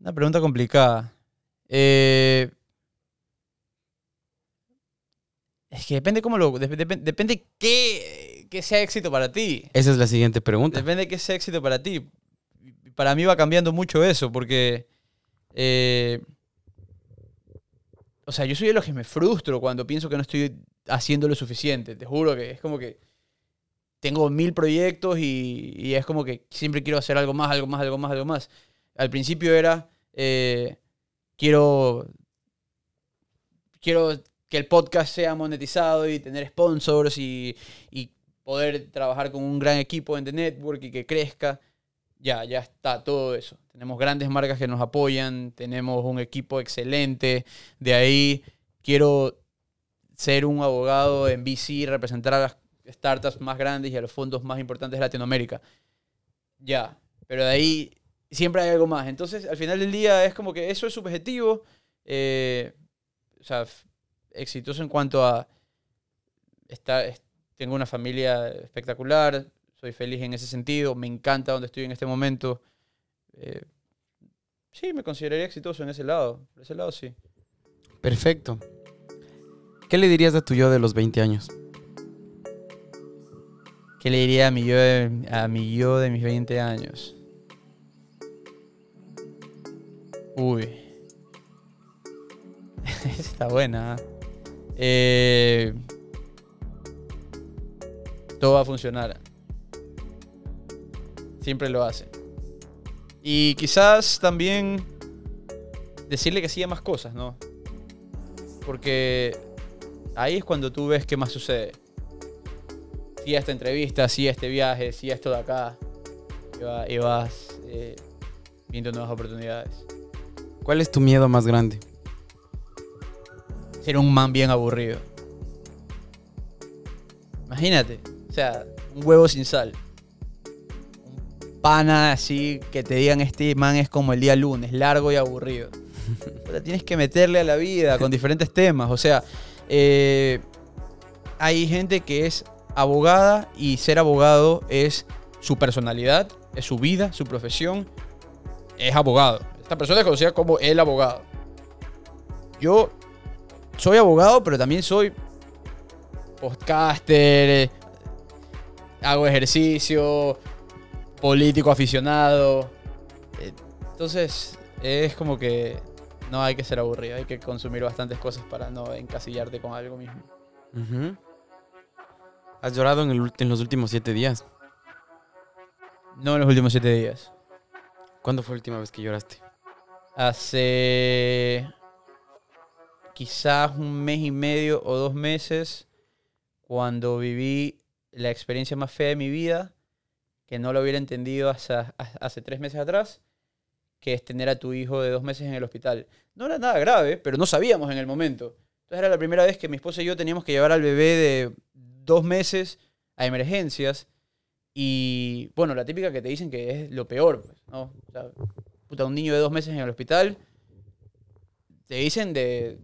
Una pregunta complicada. Eh, es que depende cómo lo... dep- dep- depende qué, qué sea éxito para ti. Esa es la siguiente pregunta. Depende de qué sea éxito para ti. Para mí va cambiando mucho eso, porque. eh, o sea, yo soy de los que me frustro cuando pienso que no estoy haciendo lo suficiente. Te juro que es como que tengo mil proyectos y, y es como que siempre quiero hacer algo más, algo más, algo más, algo más. Al principio era, eh, quiero, quiero que el podcast sea monetizado y tener sponsors y, y poder trabajar con un gran equipo The Network y que crezca. ya, ya está todo eso. Tenemos grandes marcas que nos apoyan, tenemos un equipo excelente. De ahí quiero ser un abogado en VC, representar a las startups más grandes y a los fondos más importantes de Latinoamérica. Ya, pero de ahí siempre hay algo más. Entonces, al final del día es como que eso es subjetivo. eh, o sea, exitoso en cuanto a... Está, es- tengo una familia espectacular, soy feliz en ese sentido, me encanta donde estoy en este momento. Eh, sí, me consideraría exitoso en ese lado. Por ese lado, sí. Perfecto. ¿Qué le dirías a tu yo de los 20 años? ¿Qué le diría a mi yo de, a mi yo de mis 20 años? Uy. Está buena. ¿ah? Eh, todo va a funcionar. Siempre lo hace. Y quizás también decirle que sí a más cosas, ¿no? Porque ahí es cuando tú ves qué más sucede sí a esta entrevista, sí a este viaje, sí a esto de acá. Y, va- y vas eh, viendo nuevas oportunidades. ¿Cuál es tu miedo más grande? Ser un man bien aburrido. Imagínate, sea, un huevo sin sal. Un pana así que te digan este man es como el día lunes, largo y aburrido. Tienes que meterle a la vida con diferentes temas. O sea, eh, hay gente que es abogada y ser abogado es su personalidad, es su vida, su profesión. Es abogado. Esta persona es conocida como el abogado. Yo soy abogado, pero también soy podcaster, eh, hago ejercicio, político aficionado. Eh, Entonces, es como que no hay que ser aburrido, hay que consumir bastantes cosas para no encasillarte con algo mismo. ¿Has llorado en, el en los últimos siete días? No en los últimos siete días. ¿Cuándo fue la última vez que lloraste? Hace quizás un mes y medio o dos meses, cuando viví la experiencia más fea de mi vida, que no lo hubiera entendido hasta- hace tres meses atrás, que es tener a tu hijo de dos meses en el hospital. No era nada grave, pero no sabíamos en el momento. Entonces era la primera vez que mi esposa y yo teníamos que llevar al bebé de dos meses a emergencias. Y bueno, la típica que te dicen que es lo peor, pues, ¿no? Puta, un niño de dos meses en el hospital, te dicen de...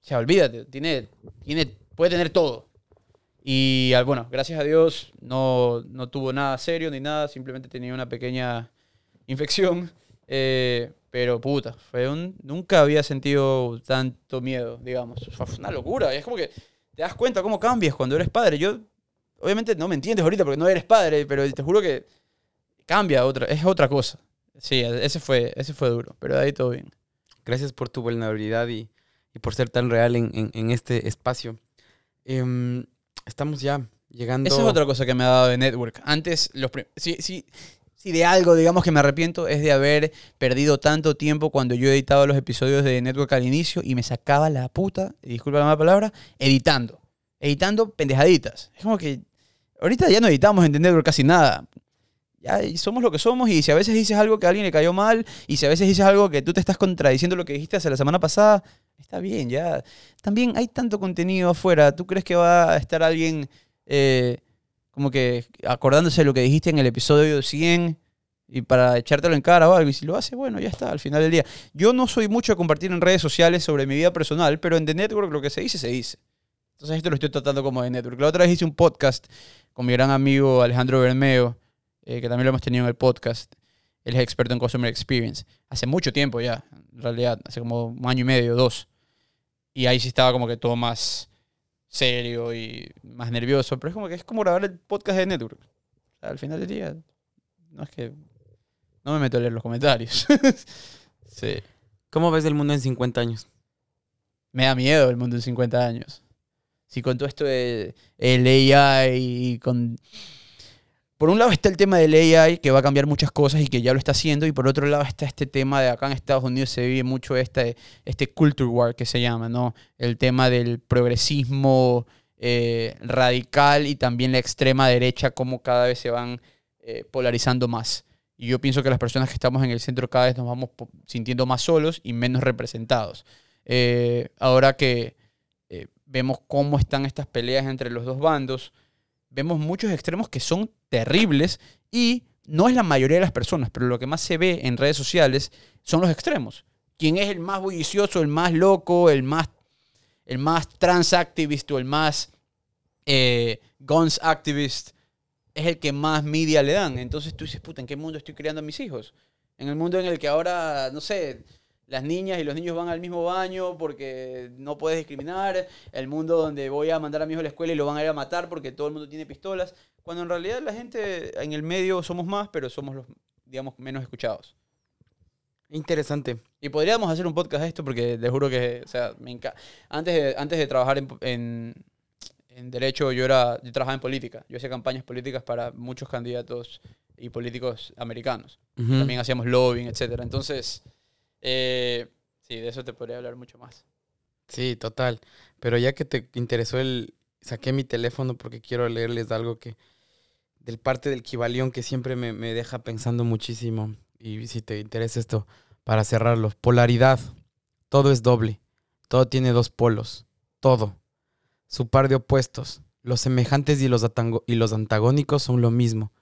O sea, olvídate, tiene, tiene, puede tener todo. Y bueno, gracias a Dios no, no tuvo nada serio ni nada, simplemente tenía una pequeña infección. eh, pero puta, fue un, nunca había sentido tanto miedo, digamos. Fue una locura. y Es como que te das cuenta cómo cambias cuando eres padre. Yo, obviamente no me entiendes ahorita porque no eres padre, pero te juro que cambia, otra, es otra cosa. Sí, ese fue, ese fue duro, pero de ahí todo bien. Gracias por tu vulnerabilidad y, y por ser tan real en, en- en este espacio. Em, estamos ya llegando. Esa es otra cosa que me ha dado de Network. Antes, los si, si, si de algo, digamos, que me arrepiento, es de haber perdido tanto tiempo cuando yo editaba los episodios de Network al inicio y me sacaba la puta, disculpa la mala palabra, editando. Editando pendejaditas. Es como que ahorita ya no editamos en Network casi nada. Ya somos lo que somos y si a veces dices algo que a alguien le cayó mal y si a veces dices algo que tú te estás contradiciendo lo que dijiste hace la semana pasada, está bien, ya. También hay tanto contenido afuera. ¿Tú crees que va a estar alguien eh, como que acordándose de lo que dijiste en el episodio 100 y para echártelo en cara o algo? Y si lo hace, bueno, ya está, al final del día. Yo no soy mucho de compartir en redes sociales sobre mi vida personal, pero en The Network lo que se dice, se dice. Entonces esto lo estoy tratando como de Network. La otra vez hice un podcast con mi gran amigo Alejandro Bermeo, eh, que también lo hemos tenido en el podcast. Él es experto en Customer Experience. Hace mucho tiempo ya, en realidad, hace como un año y medio, dos. Y ahí sí estaba como que todo más serio y más nervioso. Pero es como que es como grabar el podcast de Network. O sea, al final del día, no es que... No me meto a leer los comentarios. sí. ¿Cómo ves el mundo en 50 años? Me da miedo el mundo en 50 años. Si con todo esto de el AI y con... Por un lado está el tema del AI que va a cambiar muchas cosas y que ya lo está haciendo y por otro lado está este tema de acá en Estados Unidos se vive mucho este, este culture war que se llama, ¿no? El tema del progresismo eh, radical y también la extrema derecha como cada vez se van eh, polarizando más. Y yo pienso que las personas que estamos en el centro cada vez nos vamos sintiendo más solos y menos representados. Eh, ahora que vemos cómo están estas peleas entre los dos bandos, vemos muchos extremos que son terribles y no es la mayoría de las personas, pero lo que más se ve en redes sociales son los extremos. ¿Quién es el más bullicioso, el más loco, el más, el más trans activist o el más eh, guns activist? Es el que más media le dan. Entonces tú dices, puta, ¿en qué mundo estoy criando a mis hijos? En el mundo en el que ahora, no sé, las niñas y los niños van al mismo baño porque no puedes discriminar, el mundo donde voy a mandar a mi hijo a la escuela y lo van a ir a matar porque todo el mundo tiene pistolas, cuando en realidad la gente en el medio somos más, pero somos los, digamos, menos escuchados. Interesante. Y podríamos hacer un podcast de esto porque te juro que, o sea, me encanta. Antes de, antes de trabajar en, en, en derecho, yo, era, yo trabajaba en política. Yo hacía campañas políticas para muchos candidatos y políticos americanos. También hacíamos lobbying, etcétera. Entonces, eh, sí, de eso te podría hablar mucho más. Sí, total. Pero ya que te interesó el... Saqué mi teléfono porque quiero leerles algo que... Del parte del Kibalión que siempre me, me deja pensando muchísimo. Y si te interesa esto, para cerrarlo. Polaridad. Todo es doble. Todo tiene dos polos. Todo. Su par de opuestos. Los semejantes y los, y los antagónicos son lo mismo.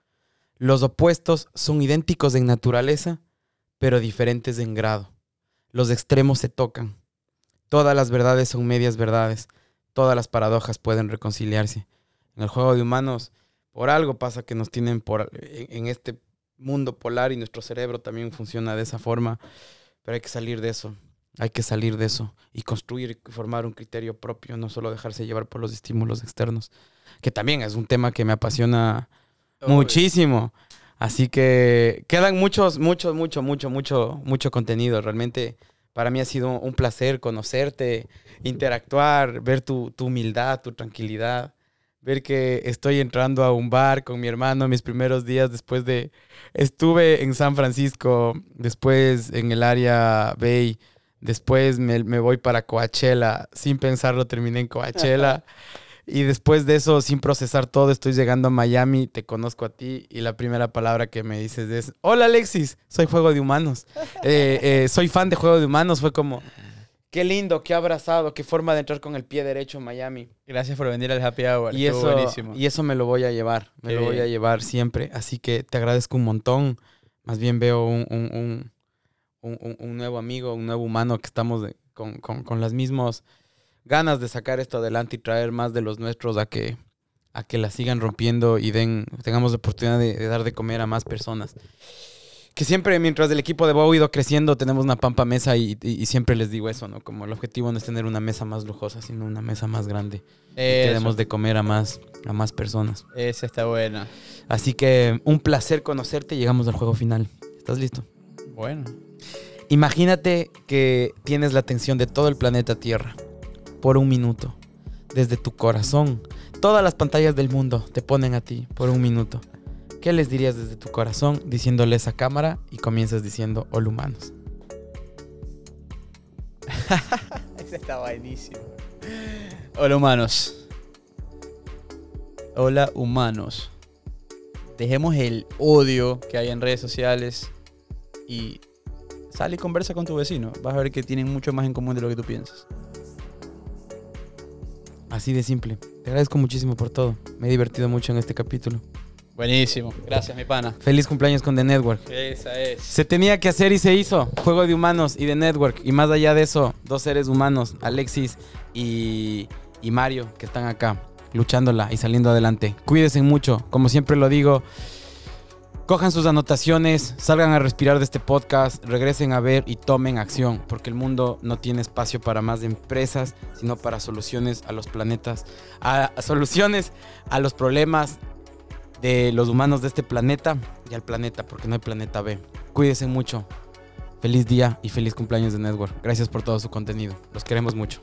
Los opuestos son idénticos en naturaleza, pero diferentes en grado. Los extremos se tocan. Todas las verdades son medias verdades. Todas las paradojas pueden reconciliarse. En el juego de humanos, por algo pasa que nos tienen por, en, en este mundo polar y nuestro cerebro también funciona de esa forma. Pero hay que salir de eso. Hay que salir de eso y construir y formar un criterio propio, no solo dejarse llevar por los estímulos externos, que también es un tema que me apasiona muchísimo. Así que quedan muchos, muchos, mucho, mucho, mucho, mucho contenido. Realmente para mí ha sido un placer conocerte, interactuar, ver tu, humildad, tu tranquilidad, ver que estoy entrando a un bar con mi hermano mis primeros días después de... Estuve en San Francisco, después en el área Bay, después me voy para Coachella, sin pensarlo terminé en Coachella. Y después de eso, sin procesar todo, estoy llegando a Miami, te conozco a ti y la primera palabra que me dices es, hola Alexis, soy Juego de Humanos. Eh, eh, soy fan de Juego de Humanos. Fue como, qué lindo, qué abrazado, qué forma de entrar con el pie derecho en Miami. Gracias por venir al Happy Hour. Y estuvo eso, buenísimo. y eso me lo voy a llevar, me Qué lo voy a llevar siempre. Así que te agradezco un montón. Más bien veo un, un- un- un- un- un nuevo amigo, un nuevo humano que estamos de- con, con, con las mismas ganas de sacar esto adelante y traer más de los nuestros a que, a que la sigan rompiendo y den, tengamos la oportunidad de, de dar de comer a más personas. Que siempre, mientras el equipo de Bow ha ido creciendo, tenemos una pampa mesa y, y- y siempre les digo eso, ¿no? Como el objetivo no es tener una mesa más lujosa, sino una mesa más grande. Que Eso, demos de comer a más, a más personas. Esa está buena. Así que un placer conocerte. Llegamos al juego final. ¿Estás listo? Bueno. Imagínate que tienes la atención de todo el planeta Tierra por un minuto. Desde tu corazón. Todas las pantallas del mundo te ponen a ti por un minuto. ¿Qué les dirías desde tu corazón diciéndole esa cámara y comienzas diciendo hola humanos? Ese está buenísimo. Hola humanos. Hola humanos. Dejemos el odio que hay en redes sociales y sal y conversa con tu vecino. Vas a ver que tienen mucho más en común de lo que tú piensas. Así de simple. Te agradezco muchísimo por todo. Me he divertido mucho en este capítulo. Buenísimo. Gracias, mi pana. Feliz cumpleaños con The Network. Esa es. Se tenía que hacer y se hizo. Juego de humanos y de network. Y más allá de eso, dos seres humanos, Alexis y, y Mario, que están acá, luchándola y saliendo adelante. Cuídense mucho. Como siempre lo digo, cojan sus anotaciones, salgan a respirar de este podcast, regresen a ver y tomen acción. Porque el mundo no tiene espacio para más empresas, sino para soluciones a los planetas, a, a soluciones a los problemas de los humanos de este planeta y al planeta, porque no hay planeta B. Cuídense mucho. Feliz día y feliz cumpleaños de Network. Gracias por todo su contenido. Los queremos mucho.